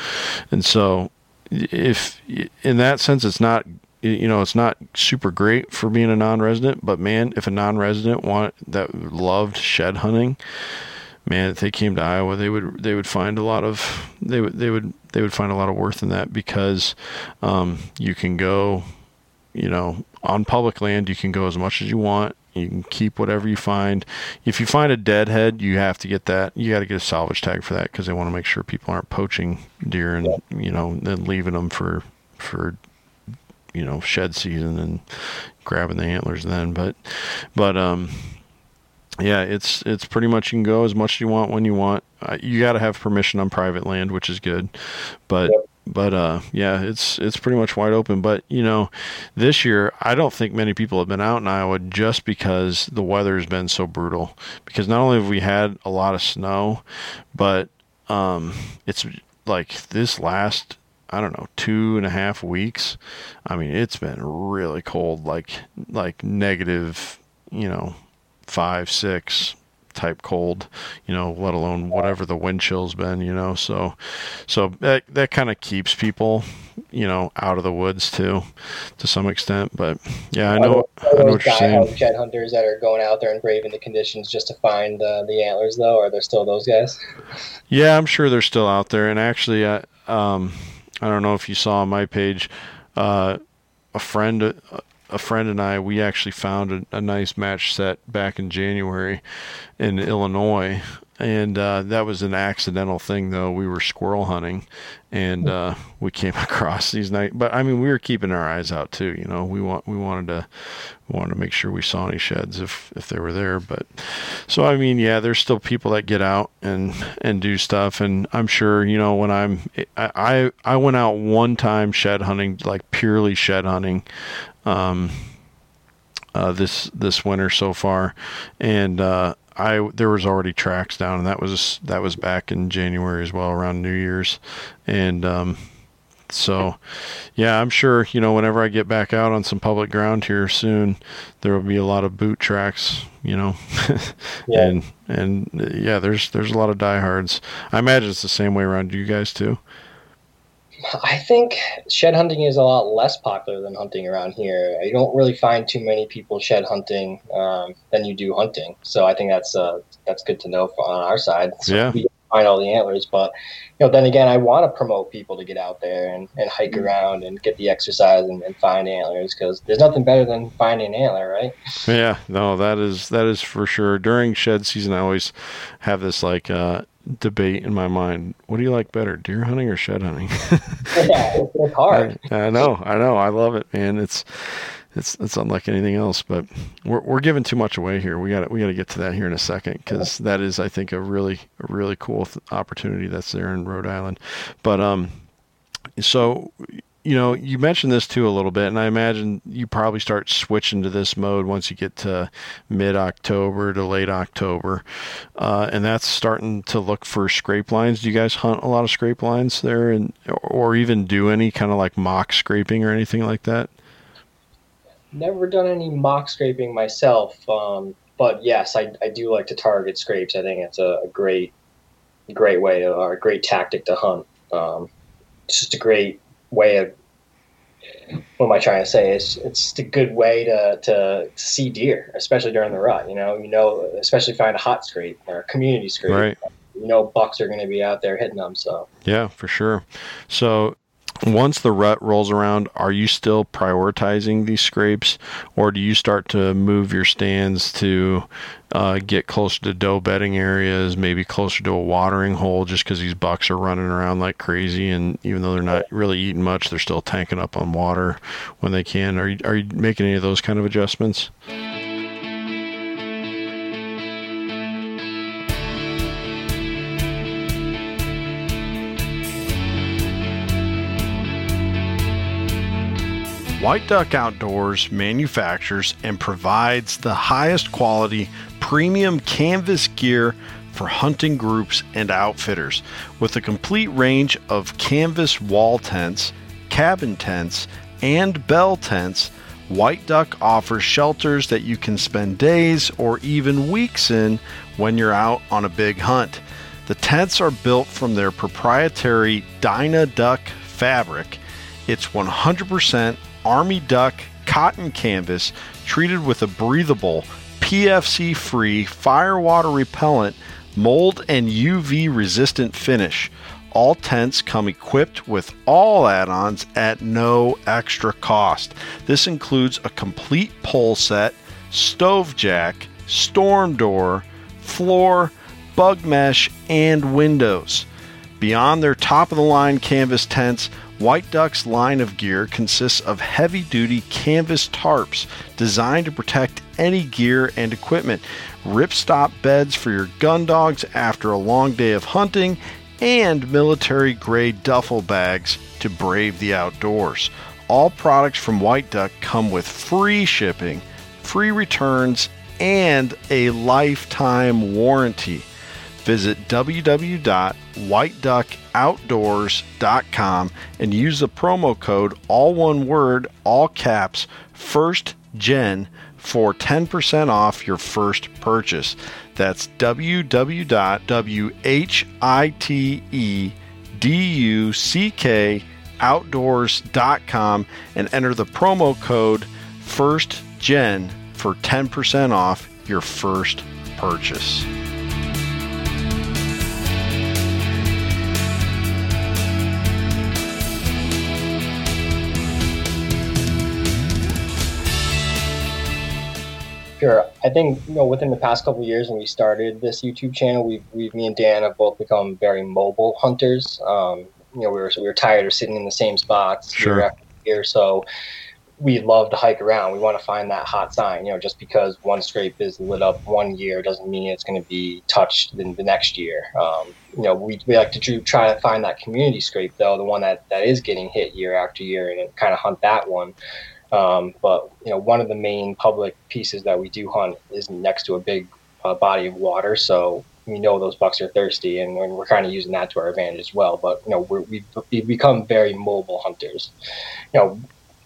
Speaker 2: and so if in that sense it's not you know it's not super great for being a non-resident but man if a non-resident want that loved shed hunting man if they came to Iowa they would they would find a lot of they would they would they would find a lot of worth in that because um, you can go you know on public land you can go as much as you want you can keep whatever you find. If you find a deadhead, you have to get that. You got to get a salvage tag for that because they want to make sure people aren't poaching deer and you know then leaving them for for you know shed season and grabbing the antlers then. But but um yeah, it's it's pretty much you can go as much as you want when you want. Uh, you got to have permission on private land, which is good, but yep but uh, yeah, it's it's pretty much wide open. But you know, this year I don't think many people have been out in Iowa just because the weather has been so brutal. Because not only have we had a lot of snow, but um, it's like this last I don't know two and a half weeks. I mean, it's been really cold, like like negative, you know, five six type cold, you know, let alone whatever the wind chill's been, you know. So, so that that kind of keeps people, you know, out of the woods too, to some extent. But yeah, I know,
Speaker 3: I know what you're saying. Shed hunters that are going out there and braving the conditions just to find uh, the antlers, though, are there still those guys?
Speaker 2: Yeah, I'm sure they're still out there. And actually, I, um, I don't know if you saw on my page, uh, a friend. A friend and I, we actually found a, a, nice match set back in January in Illinois. And uh, that was an accidental thing, though. We were squirrel hunting, and uh, we came across these night. But I mean, we were keeping our eyes out too. You know, we want we wanted to we wanted to make sure we saw any sheds if if they were there. But so I mean, yeah, there's still people that get out and and do stuff, and I'm sure you know when I'm I I, I went out one time shed hunting, like purely shed hunting um, uh, this this winter so far, and uh, I there was already tracks down, and that was that was back in January as well, around New Year's, and um, so yeah, I'm sure you know whenever I get back out on some public ground here soon, there will be a lot of boot tracks, you know, yeah. and and yeah, there's there's a lot of diehards. I imagine it's the same way around you guys too.
Speaker 3: I think shed hunting is a lot less popular than hunting around here. You don't really find too many people shed hunting um, than you do hunting. So I think that's uh, that's good to know on our side. So
Speaker 2: yeah.
Speaker 3: We find all the antlers, but you know, then again, I want to promote people to get out there and, and hike mm-hmm. around and get the exercise and, and find antlers because there's nothing better than finding an antler, right?
Speaker 2: Yeah, no, that is that is for sure. During shed season, I always have this like. Uh, debate in my mind. What do you like better, deer hunting or shed hunting?
Speaker 3: yeah, it's hard.
Speaker 2: I, I know, I know, I love it, man. It's it's it's unlike anything else. But we're we're giving too much away here. We got we got to get to that here in a second because that is, I think, a really a really cool th- opportunity that's there in Rhode Island. But um, so you know, you mentioned this too a little bit, and I imagine you probably start switching to this mode once you get to mid October to late October, uh, and that's starting to look for scrape lines. Do you guys hunt a lot of scrape lines there, and or even do any kind of like mock scraping or anything like that?
Speaker 3: Never done any mock scraping myself, um, but yes, I, I do like to target scrapes. I think it's a, a great, great way or a great tactic to hunt. Um, it's just a great way of what am I trying to say? It's it's just a good way to, to, to see deer, especially during the rut. You know, you know, especially find a hot scrape or a community scrape.
Speaker 2: Right.
Speaker 3: You know, bucks are going to be out there hitting them. So
Speaker 2: yeah, for sure. So once the rut rolls around, are you still prioritizing these scrapes, or do you start to move your stands to uh, get closer to doe bedding areas, maybe closer to a watering hole, just because these bucks are running around like crazy, and even though they're not really eating much, they're still tanking up on water when they can. Are you are you making any of those kind of adjustments? White Duck Outdoors manufactures and provides the highest quality premium canvas gear for hunting groups and outfitters with a complete range of canvas wall tents, cabin tents, and bell tents. White Duck offers shelters that you can spend days or even weeks in when you're out on a big hunt. The tents are built from their proprietary Dyna Duck fabric. It's 100% Army Duck cotton canvas treated with a breathable, PFC free, firewater repellent, mold and UV resistant finish. All tents come equipped with all add ons at no extra cost. This includes a complete pole set, stove jack, storm door, floor, bug mesh, and windows. Beyond their top of the line canvas tents, White Duck's line of gear consists of heavy duty canvas tarps designed to protect any gear and equipment, ripstop beds for your gun dogs after a long day of hunting, and military grade duffel bags to brave the outdoors. All products from White Duck come with free shipping, free returns, and a lifetime warranty. Visit www.whiteduckoutdoors.com and use the promo code all one word, all caps, first gen for 10% off your first purchase. That's www.whiteduckoutdoors.com and enter the promo code first gen for 10% off your first purchase.
Speaker 3: Sure. I think you know within the past couple years when we started this YouTube channel, we've, we've me and Dan have both become very mobile hunters. Um, you know, we were we were tired of sitting in the same spots
Speaker 2: sure.
Speaker 3: year after year, so we love to hike around. We want to find that hot sign. You know, just because one scrape is lit up one year doesn't mean it's going to be touched in the next year. Um, you know, we, we like to try to find that community scrape though, the one that, that is getting hit year after year, and kind of hunt that one. Um, but you know, one of the main public pieces that we do hunt is next to a big uh, body of water, so we know those bucks are thirsty, and we're kind of using that to our advantage as well. But you know, we've, we've become very mobile hunters. You know,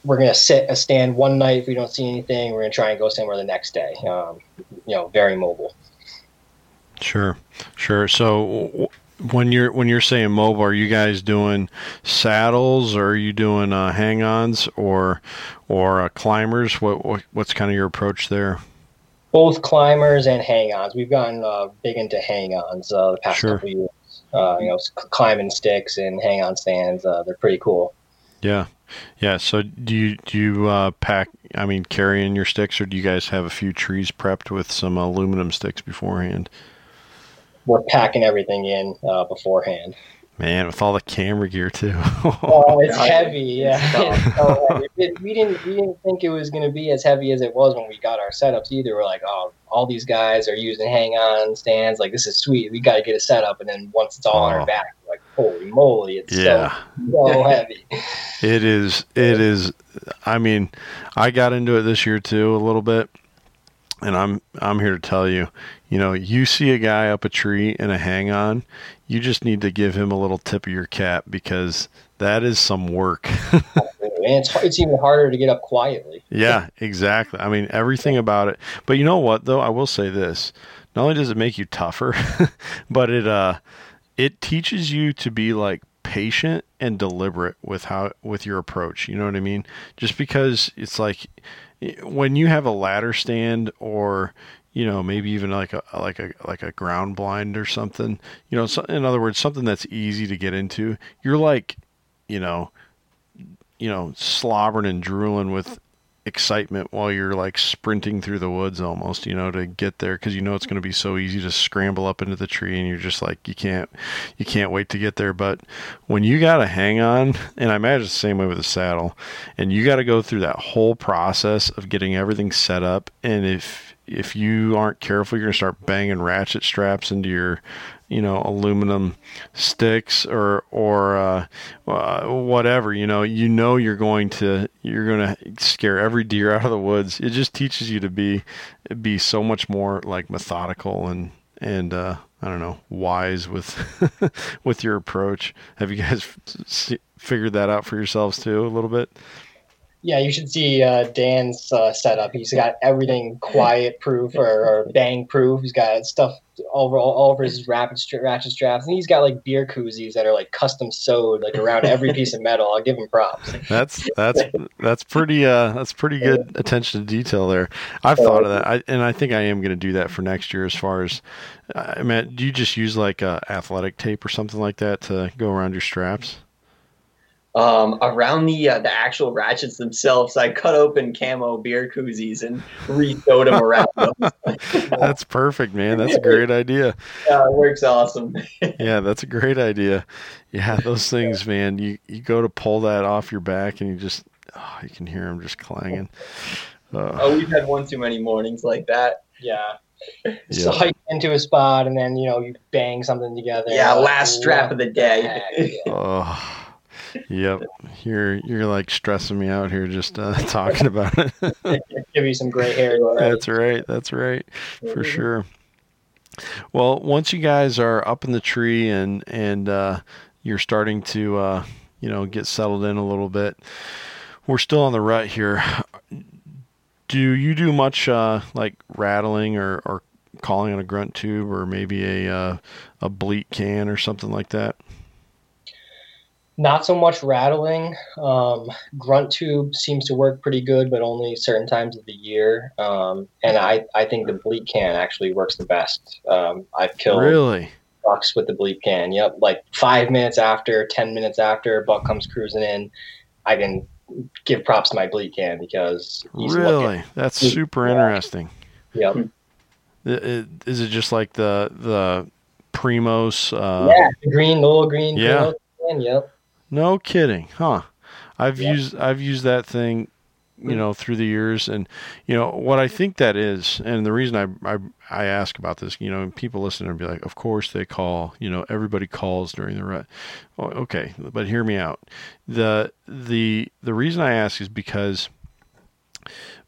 Speaker 3: we're gonna sit a stand one night if we don't see anything. We're gonna try and go somewhere the next day. Um, you know, very mobile.
Speaker 2: Sure, sure. So when you're when you're saying mobile, are you guys doing saddles, or are you doing uh, hang-ons, or or uh, climbers? What, what what's kind of your approach there?
Speaker 3: Both climbers and hang-ons. We've gotten uh, big into hang-ons uh, the past
Speaker 2: Sure.
Speaker 3: couple years. Uh, you know, climbing sticks and hang-on stands. Uh, they're pretty cool.
Speaker 2: Yeah, yeah. So do you do you uh, pack? I mean, carry in your sticks, or do you guys have a few trees prepped with some aluminum sticks beforehand?
Speaker 3: We're packing everything in uh, beforehand.
Speaker 2: Man, with all the camera gear too.
Speaker 3: Oh, it's heavy. Yeah, It's so heavy. It- we didn't we didn't think it was going to be as heavy as it was when we got our setups either. We're like, oh, all these guys are using hang-on stands. Like this is sweet. We got to get a setup, and then once it's all on
Speaker 2: Oh.
Speaker 3: our back, we're like holy moly, it's
Speaker 2: yeah.
Speaker 3: so so heavy.
Speaker 2: It is. It is. I mean, I got into it this year too a little bit, and I'm I'm here to tell you, you know, you see a guy up a tree in a hang on, you just need to give him a little tip of your cap because that is some work.
Speaker 3: And it's it's even harder to get up quietly.
Speaker 2: yeah, exactly. I mean, everything about it. But you know what though? I will say this. Not only does it make you tougher, but it uh it teaches you to be like patient and deliberate with how with your approach. You know what I mean? Just because it's like when you have a ladder stand or you know maybe even like a like a like a ground blind or something you know so, in other words something that's easy to get into you're like you know you know slobbering and drooling with excitement while you're like sprinting through the woods almost you know to get there because you know it's going to be so easy to scramble up into the tree and you're just like you can't you can't wait to get there. But when you got to hang on and i imagine the same way with the saddle and you got to go through that whole process of getting everything set up and if if you aren't careful you're going to start banging ratchet straps into your you know aluminum sticks or or uh, uh, whatever you know you know you're going to you're going to scare every deer out of the woods. It just teaches you to be be so much more like methodical and and uh, I don't know wise with with your approach. Have you guys figured that out for yourselves too a little bit
Speaker 3: Yeah, you should see uh, Dan's uh, setup. He's got everything quiet proof or, or bang proof. He's got stuff all over, all over his rapid stra- ratchet straps, and he's got like beer koozies that are like custom sewed like around every piece of metal. I'll give him props.
Speaker 2: That's that's that's pretty uh that's pretty good attention to detail there. I've thought of that, I, and I think I am going to do that for next year. As far as, I mean, do you just use like uh, athletic tape or something like that to go around your straps?
Speaker 4: Um, around the uh, the actual ratchets themselves, I cut open camo beer koozies and re-sewed them around them.
Speaker 2: That's perfect, man. That's a great idea.
Speaker 4: Yeah, it works awesome.
Speaker 2: Yeah, that's a great idea. Yeah, those things, man. You you go to pull that off your back, and you just oh, you can hear them just clanging. Uh,
Speaker 4: Oh, we've had one too many mornings like that.
Speaker 3: Yeah.
Speaker 2: Yeah.
Speaker 3: So hike into a spot, and then you know you bang something together.
Speaker 4: Yeah, last strap of the day.
Speaker 3: heck, yeah.
Speaker 2: Oh, yep. You're you're like stressing me out here just uh, talking about it.
Speaker 3: Give you some gray hair. already.
Speaker 2: That's right. That's right. For sure. Well, once you guys are up in the tree and and uh, you're starting to uh, you know get settled in a little bit, we're still on the rut here. Do you do much uh, like rattling or, or calling on a grunt tube or maybe a uh, a bleat can or something like that?
Speaker 3: Not so much rattling. Um, grunt tube seems to work pretty good, but only certain times of the year. Um, and I, I think the bleat can actually works the best. Um, I've killed
Speaker 2: Really?
Speaker 3: bucks with the bleat can. Yep, like five minutes after, ten minutes after a buck comes cruising in, I can give props to my bleat can because he's looking.
Speaker 2: Really? That's super interesting.
Speaker 3: Yep.
Speaker 2: I- i- Is it just like the the Primos? Uh,
Speaker 3: yeah, the green, the little green.
Speaker 2: Yeah.
Speaker 3: Primo can, Yep.
Speaker 2: No kidding, huh? I've
Speaker 3: Yeah.
Speaker 2: used I've used that thing, you know, through the years, and you know what I think that is, and the reason I I, I ask about this, you know, people listen and be like, of course they call, you know, everybody calls during the rut. Oh, okay, but hear me out. the the The reason I ask is because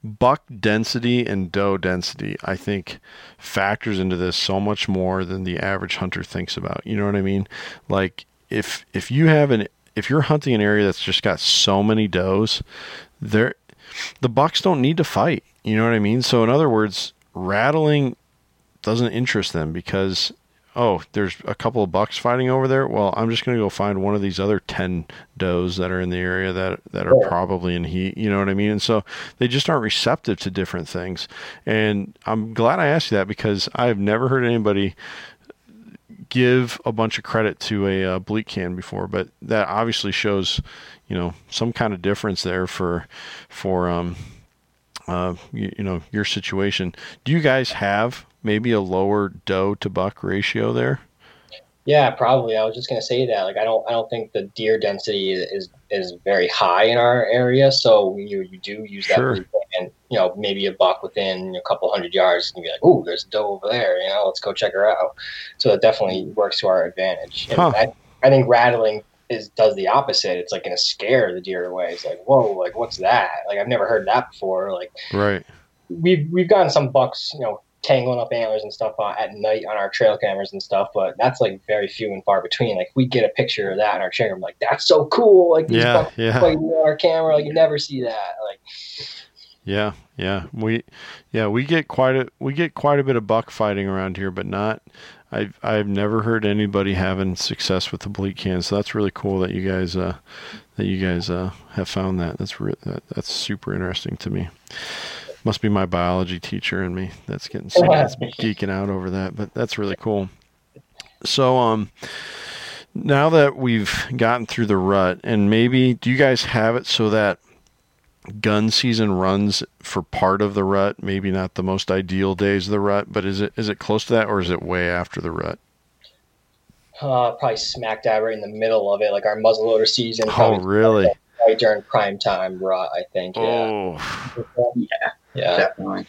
Speaker 2: buck density and doe density, I think, factors into this so much more than the average hunter thinks about. You know what I mean? Like if if you have an if you're hunting an area that's just got so many does, there the bucks don't need to fight. You know what I mean? So in other words, rattling doesn't interest them because oh, there's a couple of bucks fighting over there. Well, I'm just going to go find one of these other 10 does that are in the area that that are
Speaker 3: Yeah.
Speaker 2: probably in heat, you know what I mean? And so they just aren't receptive to different things. And I'm glad I asked you that because I've never heard anybody give a bunch of credit to a uh, bleat can before, but that obviously shows, you know, some kind of difference there for for um uh you, you know your situation. Do you guys have maybe a lower doe to buck ratio there?
Speaker 3: Yeah, probably. I was just gonna say that. Like, I don't, I don't think the deer density is is very high in our area. So you you do use that,
Speaker 2: Sure.
Speaker 3: and you know maybe a buck within a couple hundred yards, and be like, "Ooh, there's a doe over there." You know, let's go check her out. So it definitely works to our advantage. And
Speaker 2: Huh.
Speaker 3: I, I think rattling is does the opposite. It's like gonna scare the deer away. It's like, whoa, like what's that? Like I've never heard that before. Like
Speaker 2: Right.
Speaker 3: we've we've gotten some bucks, you know, tangling up antlers and stuff uh, at night on our trail cameras and stuff, but that's like very few and far between. Like we get a picture of that in our chamber, I'm like, that's so cool. Like these
Speaker 2: Yeah.
Speaker 3: bucks
Speaker 2: Yeah.
Speaker 3: fighting on our camera, like you never see that. Like
Speaker 2: Yeah, yeah. We yeah, we get quite a we get quite a bit of buck fighting around here, but not I've I've never heard anybody having success with the bleat can. So that's really cool that you guys uh that you guys uh have found that. That's re- that, that's super interesting to me. Must be my biology teacher and me that's getting so that's geeking out over that, but that's really cool. So um now that we've gotten through the rut and maybe do you guys have it so that gun season runs for part of the rut maybe not the most ideal days of the rut but is it is it close to that or is it way after the rut
Speaker 3: uh, probably smack dab right in the middle of it, like our muzzleloader season.
Speaker 2: oh
Speaker 3: probably
Speaker 2: really
Speaker 3: Right during prime time rut, I think. Yeah.
Speaker 2: oh
Speaker 3: Yeah.
Speaker 4: Definitely.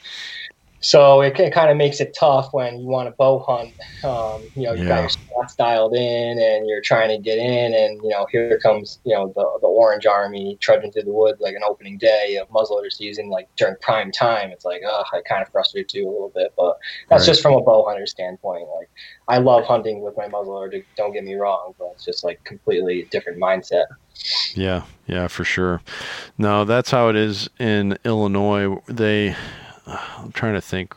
Speaker 3: So it, kind of makes it tough when you want to bow hunt. Um, you know, you
Speaker 2: Yeah.
Speaker 3: got your spots dialed in, and you're trying to get in, and you know, here comes you know the the orange army trudging through the woods like an opening day of muzzleloader season, like during prime time. It's like, oh, I kind of frustrated too a little bit, but that's
Speaker 2: Right.
Speaker 3: just from a bow hunter standpoint. Like, I love hunting with my muzzleloader. Don't get me wrong, but it's just like completely different mindset.
Speaker 2: Yeah, yeah, for sure. No, that's how it is in Illinois. They, I'm trying to think.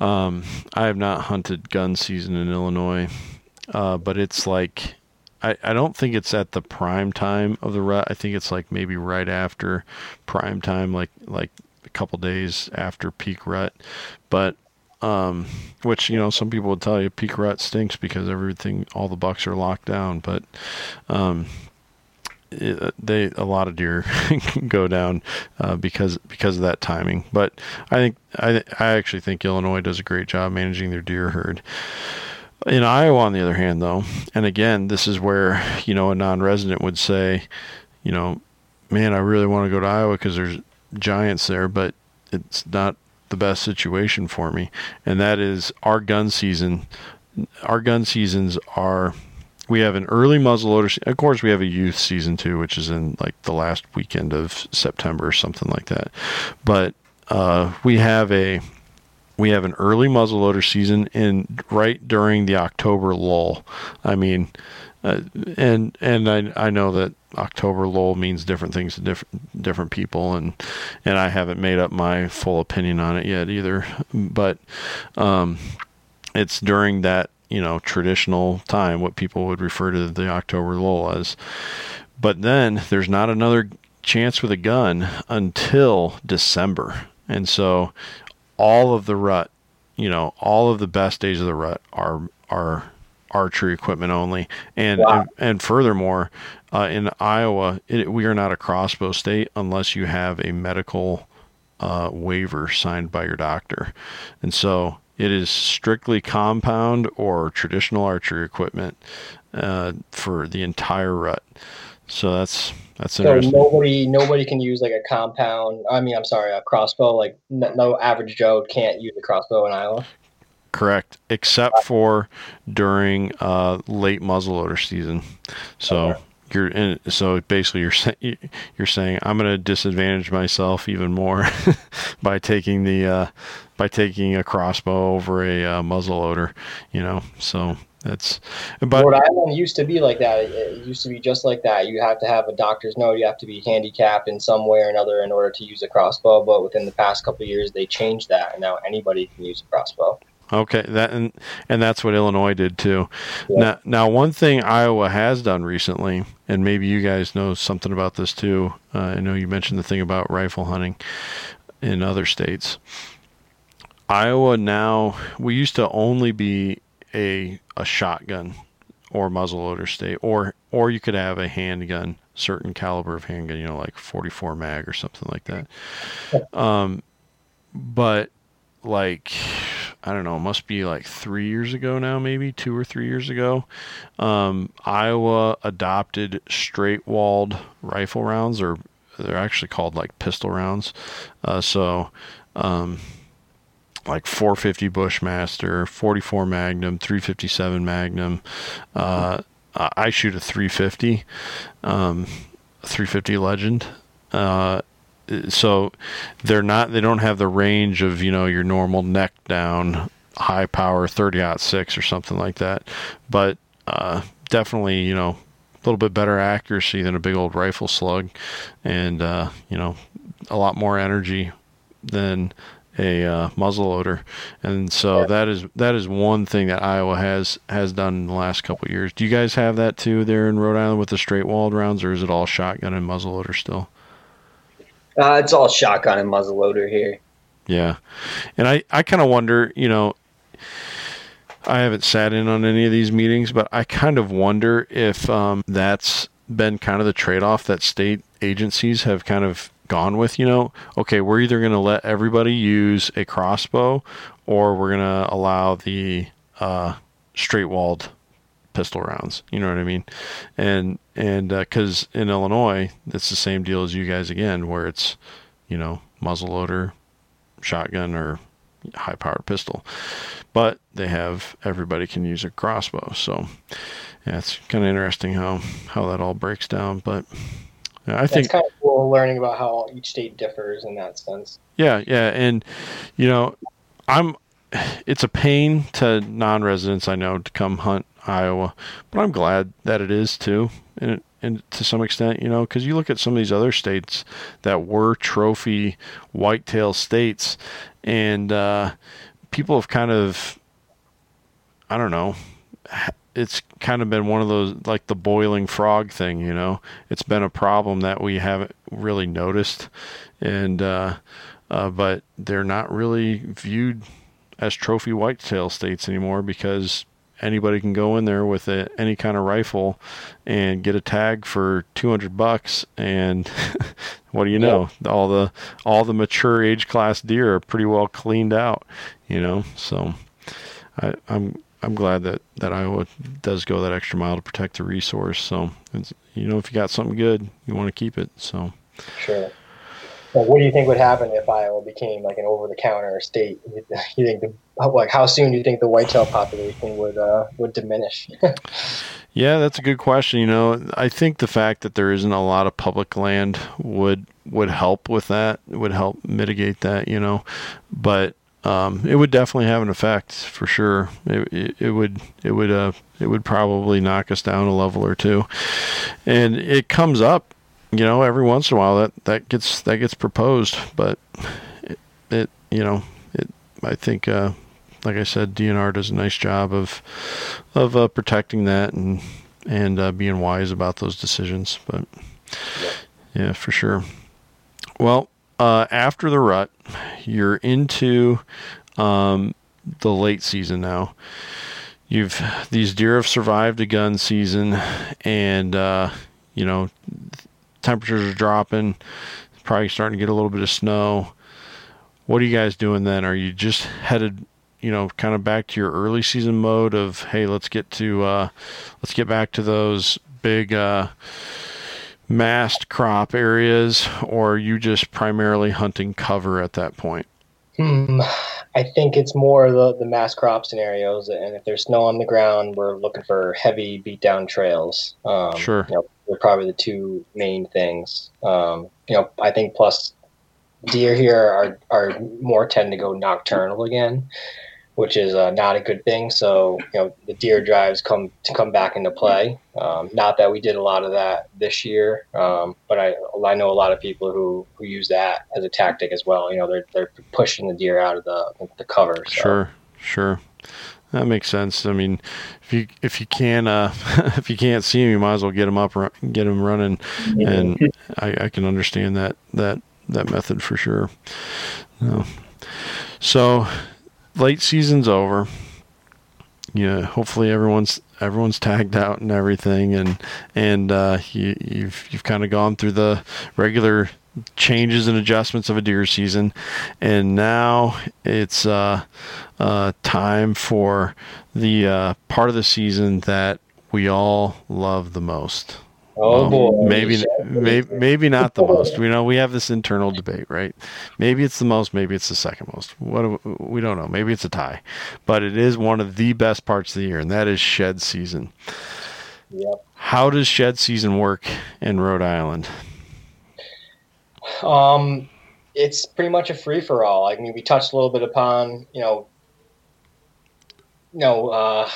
Speaker 2: Um, I have not hunted gun season in Illinois, uh, but it's like, I, I don't think it's at the prime time of the rut. I think it's like maybe right after prime time, like like a couple days after peak rut. But um, which you know some people would tell you peak rut stinks because everything, all the bucks are locked down. But um, it, they a lot of deer go down uh, because because of that timing. But I think I I actually think Illinois does a great job managing their deer herd. In Iowa, on the other hand, though, and again, this is where you know a non-resident would say, you know, man, I really want to go to Iowa because there's giants there, but it's not the best situation for me. And that is our gun season. Our gun seasons are we have an early muzzleloader. Of course, we have a youth season too, which is in like the last weekend of September or something like that. But uh, we have a we have an early muzzleloader season in right during the October lull. I mean, uh, and and I I know that October lull means different things to different different people, and and I haven't made up my full opinion on it yet either. But um, it's during that you know traditional time what people would refer to the October lull as. But then there's not another chance with a gun until December, and so all of the rut, you know, all of the best days of the rut are are archery equipment only, and
Speaker 3: Wow.
Speaker 2: and, and furthermore, uh, in Iowa, it, we are not a crossbow state unless you have a medical uh, waiver signed by your doctor, and so it is strictly compound or traditional archery equipment uh, for the entire rut. So that's that's
Speaker 3: So
Speaker 2: interesting.
Speaker 3: nobody nobody can use like a compound. I mean, I'm sorry, a crossbow. Like no, no average Joe can't use a crossbow in Iowa.
Speaker 2: Correct, except for during uh, late muzzleloader season. So
Speaker 3: Okay.
Speaker 2: you're in, so basically you're you're saying I'm going to disadvantage myself even more by taking the uh, by taking a crossbow over a uh, muzzleloader. You know, so that's but
Speaker 3: Rhode Island used to be like that. It, it used to be just like that. You have to have a doctor's note. You have to be handicapped in some way or another in order to use a crossbow. But within the past couple of years, they changed that, and now anybody can use a crossbow.
Speaker 2: Okay, that and and that's what Illinois did too.
Speaker 3: Yeah.
Speaker 2: Now, now one thing Iowa has done recently, and maybe you guys know something about this too. Uh, I know you mentioned the thing about rifle hunting in other states. Iowa now we used to only be a a shotgun or muzzleloader state, or or you could have a handgun, certain caliber of handgun, you know, like 44 mag or something like that. Um, but like I don't know, it must be like three years ago now, maybe two or three years ago. Um, Iowa adopted straight walled rifle rounds, or they're actually called like pistol rounds. Uh, so, um, like 450 Bushmaster, 44 Magnum, 357 Magnum. Uh, I shoot a 350, um, 350 Legend. Uh, so they're not they don't have the range of you know your normal neck down high power 30 aught 6 or something like that but uh, definitely you know a little bit better accuracy than a big old rifle slug and uh, you know a lot more energy than a uh, muzzleloader, and so yeah. that is that is one thing that Iowa has has done in the last couple of years. Do you guys have that too there in Rhode Island with the straight walled rounds, or is it all shotgun and muzzleloader still?
Speaker 4: Uh, it's all shotgun and muzzleloader here.
Speaker 2: Yeah, and I I kind of wonder, you know, I haven't sat in on any of these meetings, but I kind of wonder if um, that's been kind of the trade off that state agencies have kind of gone with. You know, okay, we're either going to let everybody use a crossbow, or we're going to allow the uh, straight walled pistol rounds. You know what I mean? And and because uh, in Illinois, it's the same deal as you guys again, where it's you know muzzleloader, shotgun, or high powered pistol, but they have everybody can use a crossbow. So yeah, it's kind of interesting how how that all breaks down, but. I think
Speaker 3: it's kind of cool learning about how each state differs in that sense.
Speaker 2: Yeah, yeah, and you know, I'm. It's a pain to non-residents I know to come hunt Iowa, but I'm glad that it is too, and and to some extent, you know, because you look at some of these other states that were trophy whitetail states, and uh, people have kind of, I don't know, it's kind of been one of those like the boiling frog thing, you know. It's been a problem that we haven't really noticed, and uh, uh, but they're not really viewed as trophy whitetail states anymore because anybody can go in there with a, any kind of rifle and get a tag for 200 bucks and what do you know yeah. all the all the mature age class deer are pretty well cleaned out you know so I, I'm I'm glad that that Iowa does go that extra mile to protect the resource so you know if you got something good you want to keep it so
Speaker 3: sure what do you think would happen if Iowa became like an over-the-counter state? You think the like how soon do you think the whitetail population would uh, would diminish?
Speaker 2: yeah, that's a good question. You know, I think the fact that there isn't a lot of public land would would help with that. Would help mitigate that. You know, but um, it would definitely have an effect for sure. It, it, it would it would uh, it would probably knock us down a level or two, and it comes up you know, every once in a while that that gets that gets proposed, but it, it you know, it I think uh, like I said, DNR does a nice job of of uh, protecting that and and uh, being wise about those decisions. But yeah, yeah for sure. Well, uh, after the rut, you're into um, the late season now. You've these deer have survived a gun season, and uh, you know temperatures are dropping, probably starting to get a little bit of snow. What are you guys doing then? Are you just headed, you know, kind of back to your early season mode of hey, let's get to uh, let's get back to those big uh, mast crop areas, or are you just primarily hunting cover at that point?
Speaker 3: Hmm. I think it's more the the mast crop scenarios, and if there's snow on the ground, we're looking for heavy beat down trails.
Speaker 2: Um, sure.
Speaker 3: You know, they're probably the two main things. Um, you know, I think plus deer here are are more tend to go nocturnal again, which is uh, not a good thing. So you know, the deer drives come to come back into play. Um, not that we did a lot of that this year, um, but I I know a lot of people who who use that as a tactic as well. You know, they're they're pushing the deer out of the the cover. So.
Speaker 2: Sure, sure. That makes sense. I mean, if you if you can uh, if you can't see him, you might as well get him up, get him running, and I, I can understand that that that method for sure. No. So, late season's over. Yeah, hopefully everyone's everyone's tagged out and everything, and and uh, you, you've you've kind of gone through the regular changes and adjustments of a deer season, and now it's uh, uh, time for the uh, part of the season that we all love the most.
Speaker 3: Oh boy.
Speaker 2: Maybe, maybe, maybe not the most. We know we have this internal debate, right? Maybe it's the most. Maybe it's the second most. What do we, we don't know. Maybe it's a tie, but it is one of the best parts of the year, and that is shed season.
Speaker 3: Yep.
Speaker 2: How does shed season work in Rhode Island?
Speaker 3: Um, it's pretty much a free for all. I mean, we touched a little bit upon, you know, you know, uh,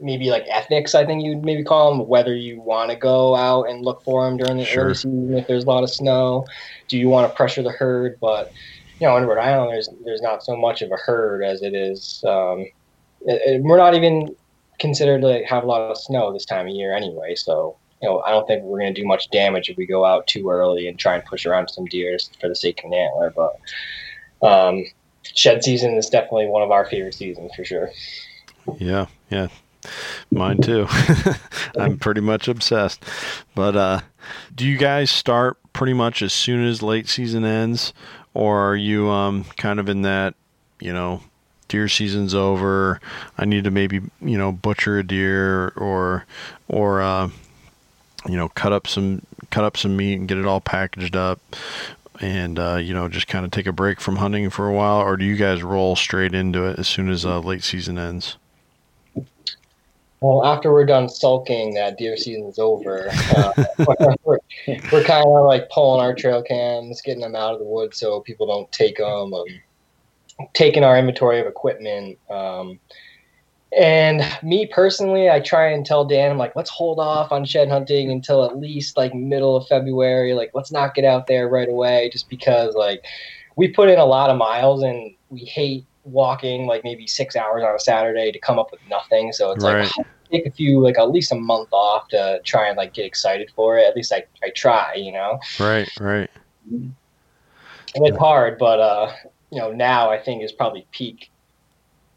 Speaker 3: maybe like ethnics. I think you'd maybe call them. Whether you want to go out and look for them during the
Speaker 2: Sure.
Speaker 3: early season if there's a lot of snow, do you want to pressure the herd? But you know, in Rhode Island, there's there's not so much of a herd as it is. Um, it- it- we're not even considered to have a lot of snow this time of year anyway. So you know, I don't think we're going to do much damage if we go out too early and try and push around some deer for the sake of an antler. But um, shed season is definitely one of our favorite seasons for sure.
Speaker 2: Yeah, yeah. Mine too. I'm pretty much obsessed. But uh do you guys start pretty much as soon as late season ends or are you um kind of in that, you know, deer season's over, I need to maybe, you know, butcher a deer or or uh you know, cut up some cut up some meat and get it all packaged up and uh, you know, just kind of take a break from hunting for a while or do you guys roll straight into it as soon as uh, late season ends?
Speaker 3: Well, after we're done sulking, that deer season's over. Uh, we're we're kind of like pulling our trail cams, getting them out of the woods so people don't take them, um, taking our inventory of equipment. Um, and me personally, I try and tell Dan, I'm like, let's hold off on shed hunting until at least like middle of February. Like, let's not get out there right away, just because like we put in a lot of miles and we hate walking like maybe six hours on a Saturday to come up with nothing. So it's
Speaker 2: Right.
Speaker 3: like take a few like at least a month off to try and like get excited for it. At least I, I try, you know.
Speaker 2: Right, right.
Speaker 3: And it's hard, but uh, you know, now I think is probably peak.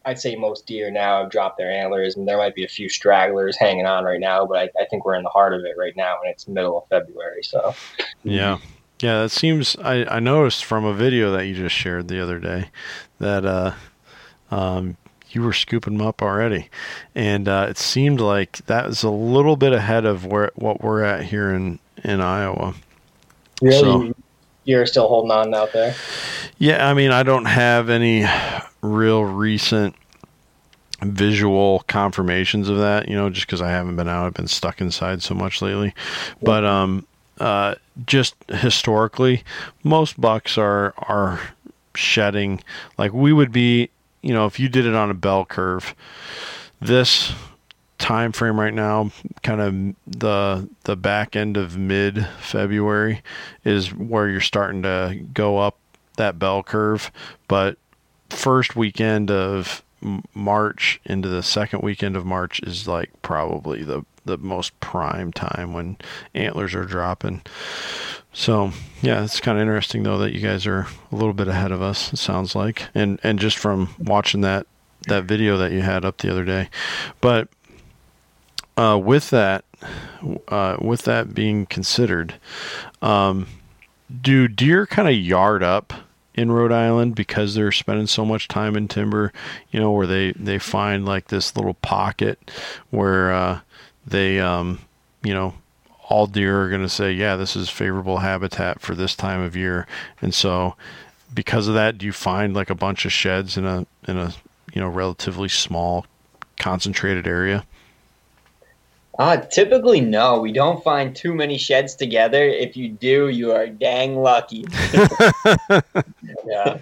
Speaker 3: I'd say most deer now have dropped their antlers, and there might be a few stragglers hanging on right now, but I, I think we're in the heart of it right now, and it's middle of February. So
Speaker 2: Yeah. Yeah, that seems I, I noticed from a video that you just shared the other day that uh um you were scooping them up already. And uh it seemed like that was a little bit ahead of where what we're at here in in Iowa.
Speaker 3: really,
Speaker 2: So-
Speaker 3: you're still holding on out there.
Speaker 2: Yeah, I mean, I don't have any real recent visual confirmations of that, you know, just because I haven't been out. I've been stuck inside so much lately. But um, uh, just historically, most bucks are are shedding. Like we would be, you know, if you did it on a bell curve, this time frame right now kind of the the back end of mid February is where you're starting to go up that bell curve but first weekend of March into the second weekend of March is like probably the the most prime time when antlers are dropping. So yeah it's kind of interesting though that you guys are a little bit ahead of us it sounds like. And and just from watching that that video that you had up the other day. But uh, with that, uh, with that being considered, um, do deer kind of yard up in Rhode Island because they're spending so much time in timber? You know, where they they find like this little pocket where uh, they, um, you know, all deer are going to say, yeah, this is favorable habitat for this time of year, and so because of that, do you find like a bunch of sheds in a in a you know relatively small concentrated area?
Speaker 4: Uh, typically, no. We don't find too many sheds together. If you do, you are dang lucky.
Speaker 3: Yeah.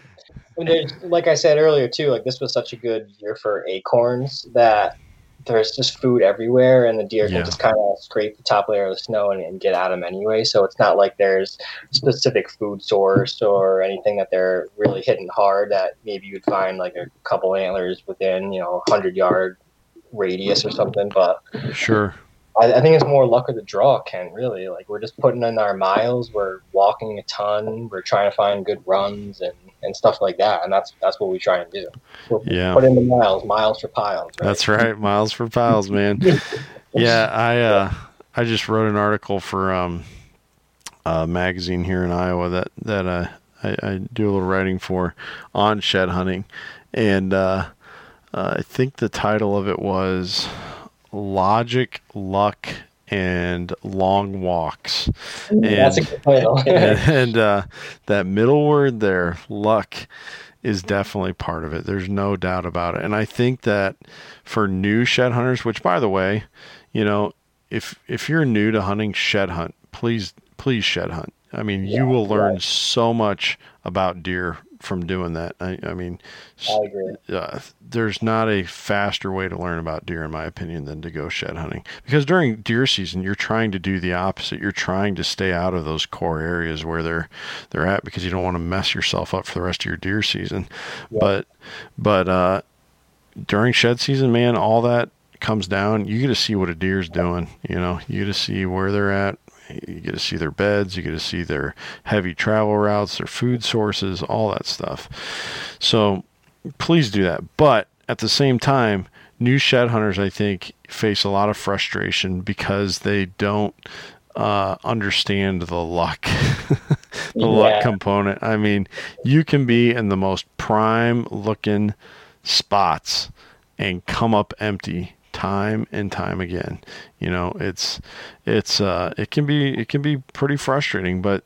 Speaker 3: And there's, like I said earlier too, like this was such a good year for acorns that there's just food everywhere, and the deer
Speaker 2: Yeah.
Speaker 3: can just kind of scrape the top layer of the snow and, and get at them anyway. So it's not like there's specific food source or anything that they're really hitting hard that maybe you'd find like a couple antlers within you know hundred yard radius or something. But
Speaker 2: Sure.
Speaker 3: I, I think it's more luck of the draw, Ken. Really, like we're just putting in our miles. We're walking a ton. We're trying to find good runs and, and stuff like that, and that's that's what we try and do. We're
Speaker 2: Yeah.
Speaker 3: Put in the miles, miles for piles. Right?
Speaker 2: That's right, miles for piles, man. yeah, I uh, I just wrote an article for um, uh, magazine here in Iowa that that uh, I, I, do a little writing for on shed hunting, and uh, uh, I think the title of it was "Logic, Luck, and Long Walks."
Speaker 3: And, That's a good title.
Speaker 2: and, and uh, that middle word there, luck, is definitely part of it. There's no doubt about it. And I think that for new shed hunters, which by the way, you know, if if you're new to hunting shed hunt, please please shed hunt. I mean, yeah, you will learn yeah. so much about deer from doing that. I, I mean,
Speaker 3: I agree.
Speaker 2: Uh, there's not a faster way to learn about deer, in my opinion, than to go shed hunting. Because during deer season, you're trying to do the opposite. You're trying to stay out of those core areas where they're they're at because you don't want to mess yourself up for the rest of your deer season. Yeah. But but uh, during shed season, man, all that comes down. You get to see what a deer's doing. You know, you get to see where they're at, you get to see their beds, you get to see their heavy travel routes, their food sources, all that stuff. So please do that. But at the same time, new shed hunters, I think, face a lot of frustration because they don't uh, understand the luck, the yeah. luck component. I mean, you can be in the most prime looking spots and come up empty time and time again. You know, it's it's uh, it can be it can be pretty frustrating, but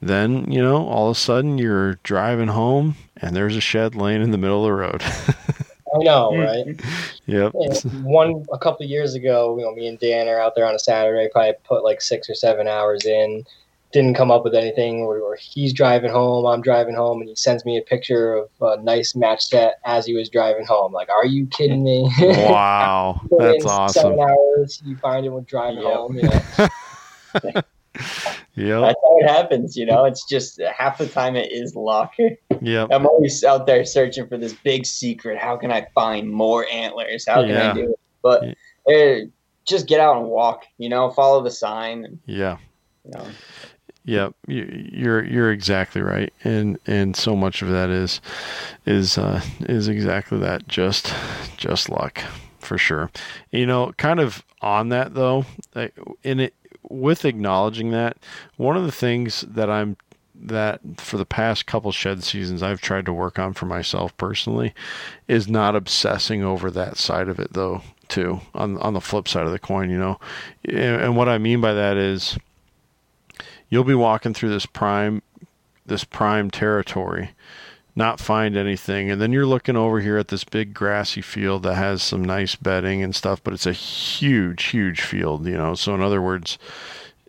Speaker 2: then you know all of a sudden you're driving home and there's a shed laying in the middle of the road.
Speaker 3: I know, right?
Speaker 2: yep.
Speaker 3: one a couple years ago, you know, me and Dan are out there on a Saturday, probably put like six or seven hours in didn't come up with anything or, or, he's driving home i'm driving home and he sends me a picture of a nice match set as he was driving home. Like are you kidding me?
Speaker 2: Wow. That's awesome.
Speaker 3: seven hours you find him when driving yep. home
Speaker 2: yeah
Speaker 4: yeah that's how it happens you know? It's just half the time it is luck.
Speaker 2: Yeah
Speaker 4: i'm always out there searching for this big secret. How can i find more antlers? How can yeah. i do it? But yeah. uh, just get out and walk you know? Follow the sign and,
Speaker 2: yeah.
Speaker 4: you know
Speaker 2: yeah, you're you're exactly right, and and so much of that is is uh, is exactly that. Just just luck for sure. You know, kind of on that though, in it with acknowledging that, one of the things that I'm that for the past couple shed seasons I've tried to work on for myself personally is not obsessing over that side of it though too on on the flip side of the coin you know and, and what I mean by that is you'll be walking through this prime this prime territory not find anything. And then you're looking over here at this big grassy field that has some nice bedding and stuff but it's a huge huge field you know. So in other words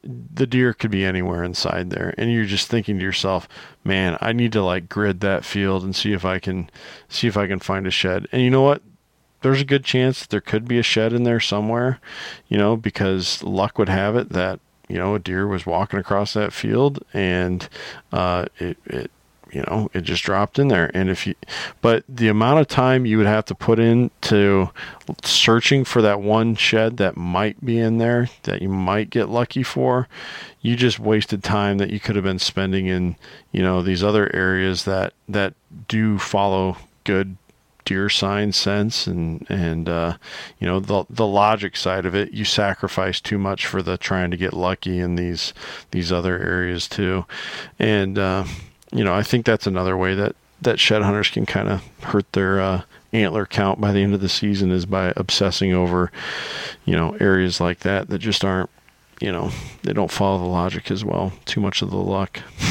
Speaker 2: the deer could be anywhere inside there. And you're just thinking to yourself man i need to like grid that field and see if i can see if i can find a shed. And you know what? There's a good chance that there could be a shed in there somewhere you know because luck would have it that you know, a deer was walking across that field and uh, it, it, you know, it just dropped in there. And if you, but the amount of time you would have to put into searching for that one shed that might be in there that you might get lucky for, you just wasted time that you could have been spending in, you know, these other areas that, that do follow good deer sign sense and and uh, you know the the logic side of it. You sacrifice too much for the trying to get lucky in these these other areas too. And uh, you know I think that's another way that that shed hunters can kind of hurt their uh, antler count by the end of the season is by obsessing over you know areas like that that just aren't you know they don't follow the logic as well. Too much of the luck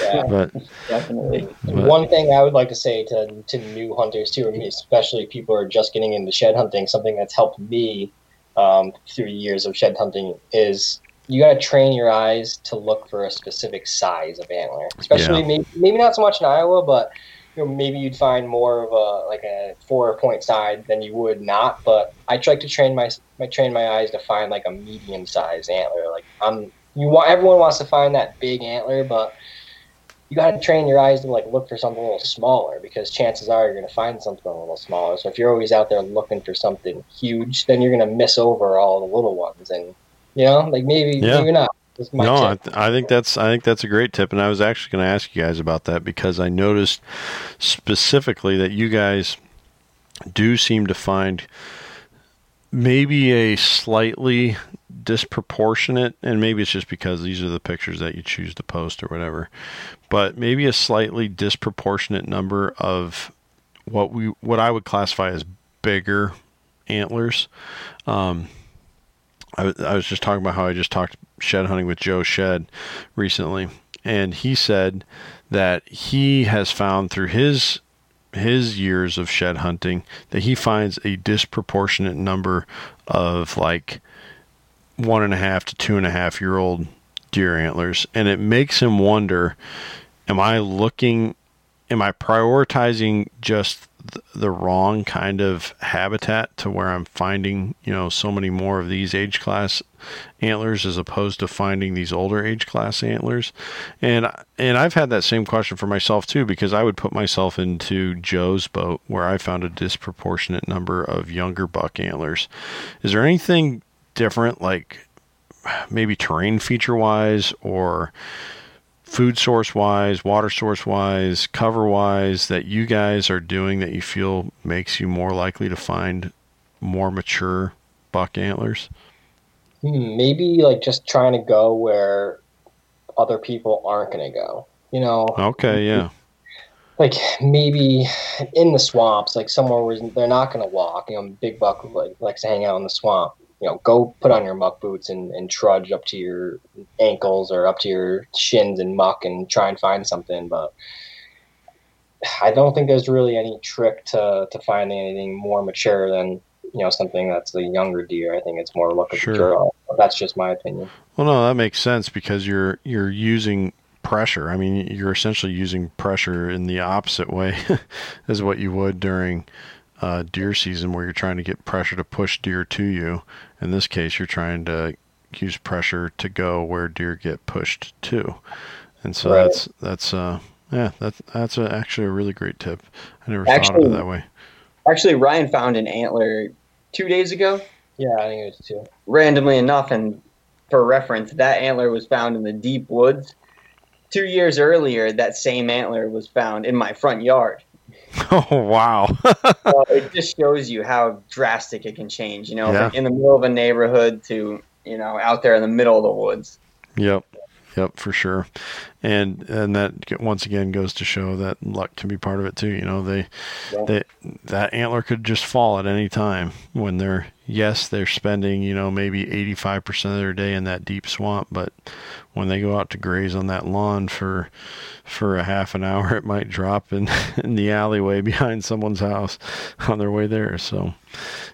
Speaker 3: yeah, but definitely but, one thing i would like to say to, to new hunters too especially people who are just getting into shed hunting something that's helped me um, through years of shed hunting is you got to train your eyes to look for a specific size of antler especially yeah. maybe, maybe not so much in iowa but you know, maybe you'd find more of a like a four point side than you would not. But I try to train my, my train my eyes to find like a medium sized antler. Like I'm you want everyone wants to find that big antler, but you got to train your eyes to like look for something a little smaller because chances are you're going to find something a little smaller. So if you're always out there looking for something huge, then you're going to miss over all the little ones, and you know, like maybe yeah. maybe not
Speaker 2: no, I, th- I, think that's I think that's a great tip, and I was actually going to ask you guys about that because I noticed specifically that you guys do seem to find maybe a slightly disproportionate, and maybe it's just because these are the pictures that you choose to post or whatever, but maybe a slightly disproportionate number of what we what I would classify as bigger antlers. Um, I, I was just talking about how I just talked shed hunting with Joe Shed recently, and he said that he has found through his his years of shed hunting that he finds a disproportionate number of like one and a half to two and a half year old deer antlers, and it makes him wonder: Am I looking? Am I prioritizing just the wrong kind of habitat to where I'm finding, you know, so many more of these age class antlers as opposed to finding these older age class antlers. And and I've had that same question for myself too because I would put myself into Joe's boat where I found a disproportionate number of younger buck antlers. Is there anything different like maybe terrain feature wise or food source wise, water source wise, cover wise that you guys are doing that you feel makes you more likely to find more mature buck antlers?
Speaker 3: Hmm, maybe like just trying to go where other people aren't going to go. You know.
Speaker 2: Okay. Yeah.
Speaker 3: Like maybe in the swamps, like somewhere where they're not going to walk. You know, big buck like likes to hang out in the swamp you know, go put on your muck boots and, and trudge up to your ankles or up to your shins in muck and try and find something. But I don't think there's really any trick to, to finding anything more mature than, you know, something that's a younger deer. I think it's more look at sure. the draw. That's just my opinion.
Speaker 2: Well, no, that makes sense because you're, you're using pressure. I mean, you're essentially using pressure in the opposite way as what you would during uh, deer season where you're trying to get pressure to push deer to you. In this case, you're trying to use pressure to go where deer get pushed to, and so right. that's that's uh yeah that's that's a, actually a really great tip. I never actually, thought of it that way.
Speaker 4: Actually, Ryan found an antler two days ago.
Speaker 3: Yeah, I think it was two.
Speaker 4: Randomly enough, and for reference, that antler was found in the deep woods. Two years earlier, that same antler was found in my front yard.
Speaker 2: Oh wow!
Speaker 4: well, it just shows you how drastic it can change. You know, yeah. in the middle of a neighborhood to you know out there in the middle of the woods.
Speaker 2: Yep, yep, for sure. And and that once again goes to show that luck can be part of it too. You know, they yeah. they that antler could just fall at any time when they're yes they're spending you know maybe eighty five percent of their day in that deep swamp, but when they go out to graze on that lawn for for a half an hour, it might drop in in the alleyway behind someone's house on their way there. So,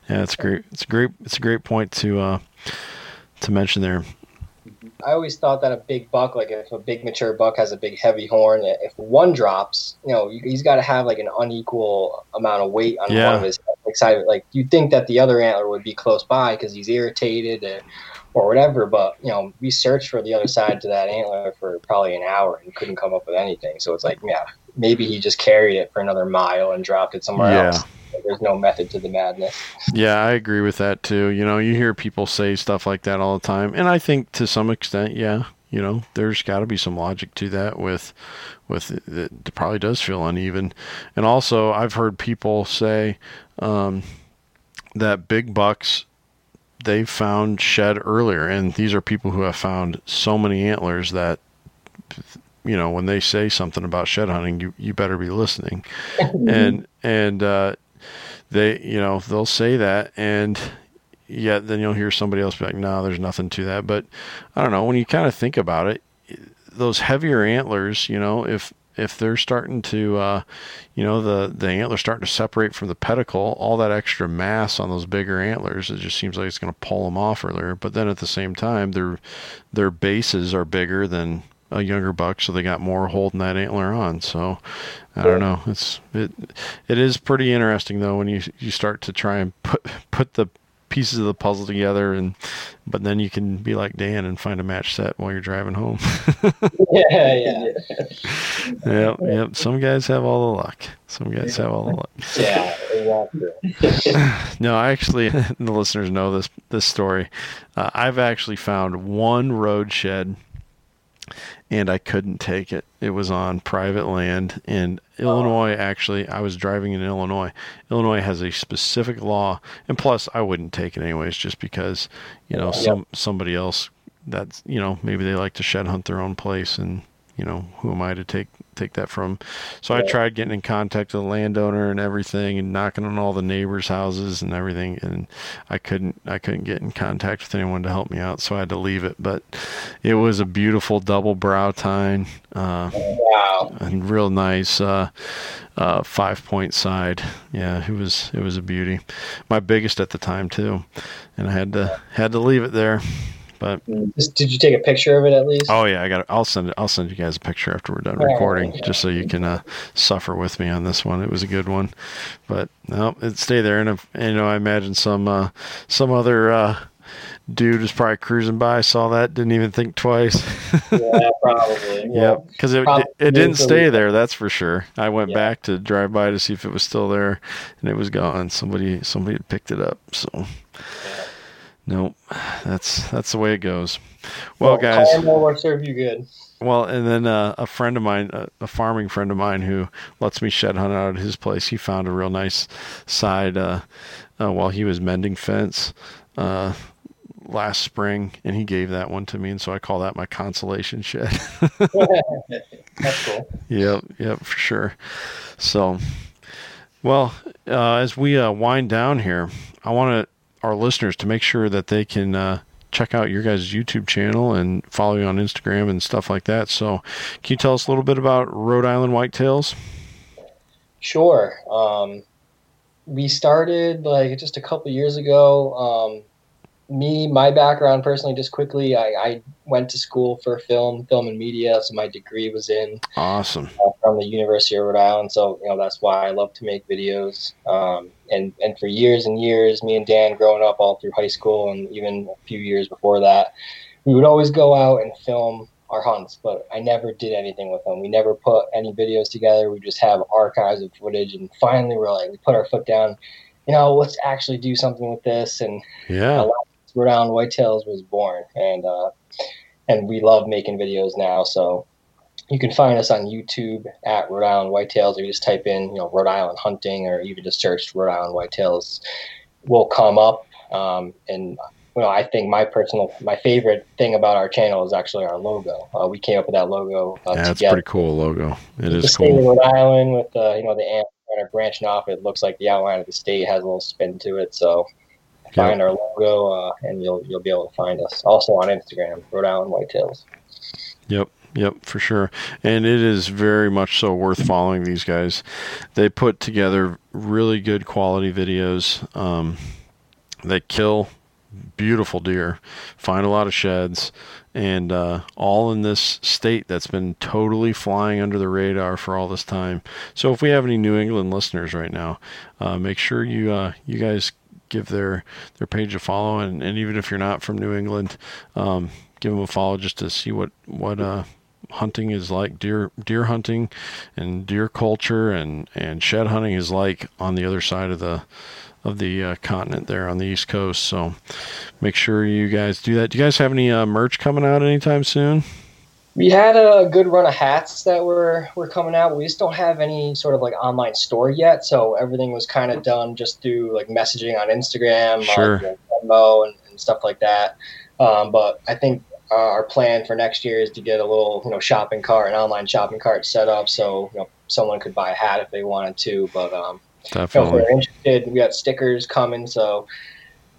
Speaker 2: yeah, it's great. It's a great. It's a great point to uh, to mention there.
Speaker 3: I always thought that a big buck, like if a big mature buck has a big heavy horn, if one drops, you know, he's got to have like an unequal amount of weight on yeah. one of his side. Like you'd think that the other antler would be close by because he's irritated and or whatever. But you know, we searched for the other side to that antler for probably an hour and couldn't come up with anything. So it's like, yeah, maybe he just carried it for another mile and dropped it somewhere yeah. else. There's no method to the madness.
Speaker 2: Yeah, I agree with that too. You know, you hear people say stuff like that all the time, and I think to some extent, yeah, you know, there's got to be some logic to that. With, with it probably does feel uneven, and also I've heard people say um, that big bucks they found shed earlier, and these are people who have found so many antlers that you know when they say something about shed hunting, you you better be listening, and and uh, they you know they'll say that, and yet then you'll hear somebody else be like, no, there's nothing to that. But I don't know when you kind of think about it, those heavier antlers, you know, if if they're starting to, uh, you know, the the antlers starting to separate from the pedicle, all that extra mass on those bigger antlers, it just seems like it's going to pull them off earlier. But then at the same time, their their bases are bigger than a younger buck, so they got more holding that antler on. So I don't know. It's it it is pretty interesting though when you you start to try and put put the pieces of the puzzle together and but then you can be like Dan and find a match set while you're driving home.
Speaker 3: yeah, yeah.
Speaker 2: yep, yep. Some guys have all the luck. Some guys have all the luck.
Speaker 3: Yeah, exactly.
Speaker 2: no, I actually the listeners know this this story. Uh, I've actually found one road shed and I couldn't take it. It was on private land in Illinois. Actually, I was driving in Illinois. Illinois has a specific law, and plus, I wouldn't take it anyways, just because you know some somebody else that's you know maybe they like to shed hunt their own place, and you know who am I to take take that from? So I tried getting in contact with the landowner and everything, and knocking on all the neighbors' houses and everything, and I couldn't I couldn't get in contact with anyone to help me out, so I had to leave it. But it was a beautiful double brow tine, uh,
Speaker 3: Wow.
Speaker 2: and real nice uh, uh, five point side. Yeah, it was it was a beauty. My biggest at the time too, and I had to had to leave it there. But
Speaker 3: Did you take a picture of it at least?
Speaker 2: oh yeah, I got. it. I'll send it. I'll send you guys a picture after we're done
Speaker 3: All right,
Speaker 2: recording,
Speaker 3: yeah.
Speaker 2: just so you can uh, suffer with me on this one. It was a good one, but no, it stayed there. And, if, and you know, I imagine some uh, some other uh, dude was probably cruising by, saw that, didn't even think twice.
Speaker 3: yeah, probably. Yeah.
Speaker 2: Yep, because it, it, it didn't stay there. That's for sure. I went
Speaker 3: Yeah.
Speaker 2: back to drive by to see if it was still there, and it was gone. Somebody somebody had picked it up. So, nope, that's that's the way it goes. Well, guys,
Speaker 3: Karma will serve you good.
Speaker 2: well, and then uh, a friend of mine, a, a farming friend of mine, who lets me shed hunt out at his place, he found a real nice side uh, uh, while he was mending fence. Uh, last spring and he gave that one to me and so i call that my consolation shed
Speaker 3: That's cool.
Speaker 2: Yep, yep, for sure. So, well, uh, as we uh, wind down here, I want our listeners to make sure that they can uh, check out your guys' YouTube channel and follow you on Instagram and stuff like that. So, can you tell us a little bit about Rhode Island Whitetails?
Speaker 3: Sure. Um, we started like just a couple years ago. Um, me, my background personally, just quickly, I, I went to school for film, film and media, so my degree was in
Speaker 2: Awesome.
Speaker 3: uh, from the University of Rhode Island. So you know that's why I love to make videos. Um, and and for years and years, me and Dan, growing up all through high school and even a few years before that, we would always go out and film our hunts. But I never did anything with them. We never put any videos together. We just have archives of footage. And finally, we're like, we put our foot down. You know, let's actually do something with this. And
Speaker 2: Yeah.
Speaker 3: Rhode Island Whitetails was born, and uh, and we love making videos now. So you can find us on YouTube at Rhode Island Whitetails, or you just type in you know Rhode Island hunting, or even just search Rhode Island Whitetails, will come up. Um, and you know, I think my personal, my favorite thing about our channel is actually our logo. Uh, we came up with that logo uh,
Speaker 2: Yeah, it's a
Speaker 3: together.
Speaker 2: pretty cool logo. It
Speaker 3: the
Speaker 2: is cool.
Speaker 3: Rhode Island with uh, you know the ant kind of branching off. It looks like the outline of the state has a little spin to it. So find our logo uh, and you'll you'll be able to find us. Also on Instagram, Rhode Island Whitetails.
Speaker 2: Yep, yep, for sure. And it is very much so worth following these guys. They put together really good quality videos. Um, they kill beautiful deer, find a lot of sheds, and uh, all in this state that's been totally flying under the radar for all this time. So if we have any New England listeners right now, uh, make sure you uh, you guys give their their page a follow, and, and even if you're not from New England, um, give them a follow just to see what what uh, hunting is like, deer deer hunting, and deer culture, and and shed hunting is like on the other side of the of the uh, continent there on the East Coast. So make sure you guys do that. Do you guys have any uh, merch coming out anytime soon?
Speaker 3: We had a good run of hats that were were coming out. We just don't have any sort of like online store yet, so everything was kind of done just through like messaging on Instagram,
Speaker 2: Sure.
Speaker 3: Venmo, and, and stuff like that. Um, but I think uh, our plan for next year is to get a little you know shopping cart, an online shopping cart set up, so you know someone could buy a hat if they wanted to. But um, you know, if
Speaker 2: Definitely.
Speaker 3: they're interested, we got stickers coming, so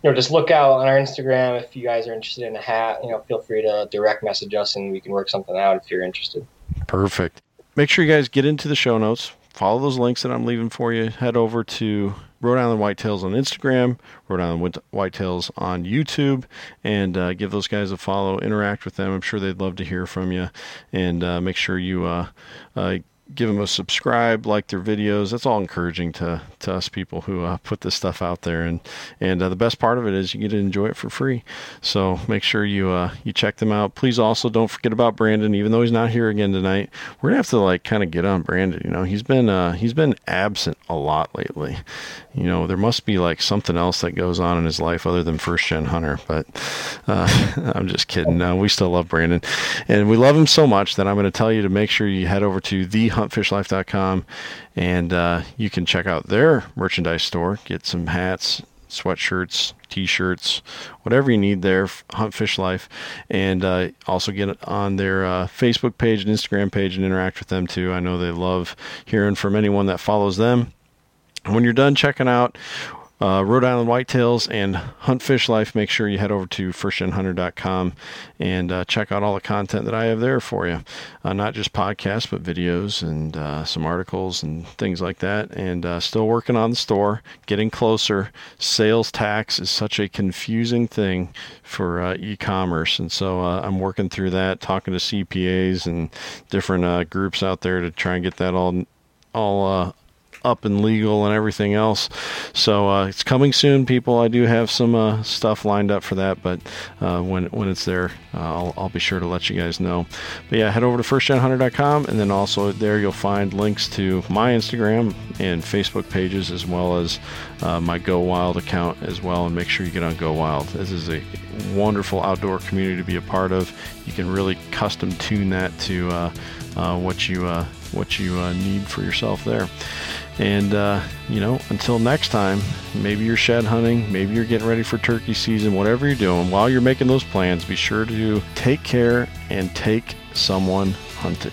Speaker 3: you know, just look out on our Instagram if you guys are interested in a hat. You know, feel free to direct message us and we can work something out if you're interested.
Speaker 2: Perfect. Make sure you guys get into the show notes. Follow those links that I'm leaving for you. Head over to Rhode Island Whitetails on Instagram, Rhode Island Whitetails on YouTube, and uh, give those guys a follow. Interact with them. I'm sure they'd love to hear from you. And uh, make sure you uh, uh, give them a subscribe, like their videos. That's all encouraging to, to us people who uh, put this stuff out there. And and uh, the best part of it is you get to enjoy it for free. So make sure you uh, you check them out. Please also don't forget about Brandon, even though he's not here again tonight. We're gonna have to like kind of get on Brandon. You know, he's been uh, he's been absent a lot lately. You know, there must be like something else that goes on in his life other than first gen hunter. But uh, I'm just kidding. No, we still love Brandon, and we love him so much that I'm going to tell you to make sure you head over to thehuntfishlife.com and uh, you can check out their merchandise store, get some hats, sweatshirts, t-shirts, whatever you need there, Hunt Fish Life, and uh, also get on their uh, Facebook page and Instagram page and interact with them too. I know they love hearing from anyone that follows them. When you're done checking out uh, Rhode Island Whitetails and Hunt Fish Life, make sure you head over to firstgenhunter.com and uh, check out all the content that I have there for you. Uh, not just podcasts, but videos and uh, some articles and things like that. And uh, still working on the store, getting closer. Sales tax is such a confusing thing for uh, e commerce. And so I'm working through that, talking to CPAs and different groups out there to try and get that all all up and legal and everything else. So uh, it's coming soon, people. I do have some uh, stuff lined up for that, but uh, when when it's there, uh, I'll, I'll be sure to let you guys know. But yeah, head over to firstgenhunter.com, and then also there you'll find links to my Instagram and Facebook pages as well as uh, my Go Wild account as well. And make sure you get on Go Wild. This is a wonderful outdoor community to be a part of. You can really custom tune that to uh, what you what you need for yourself there. And, uh, you know, until next time, maybe you're shed hunting, maybe you're getting ready for turkey season, whatever you're doing, while you're making those plans, be sure to take care and take someone hunting.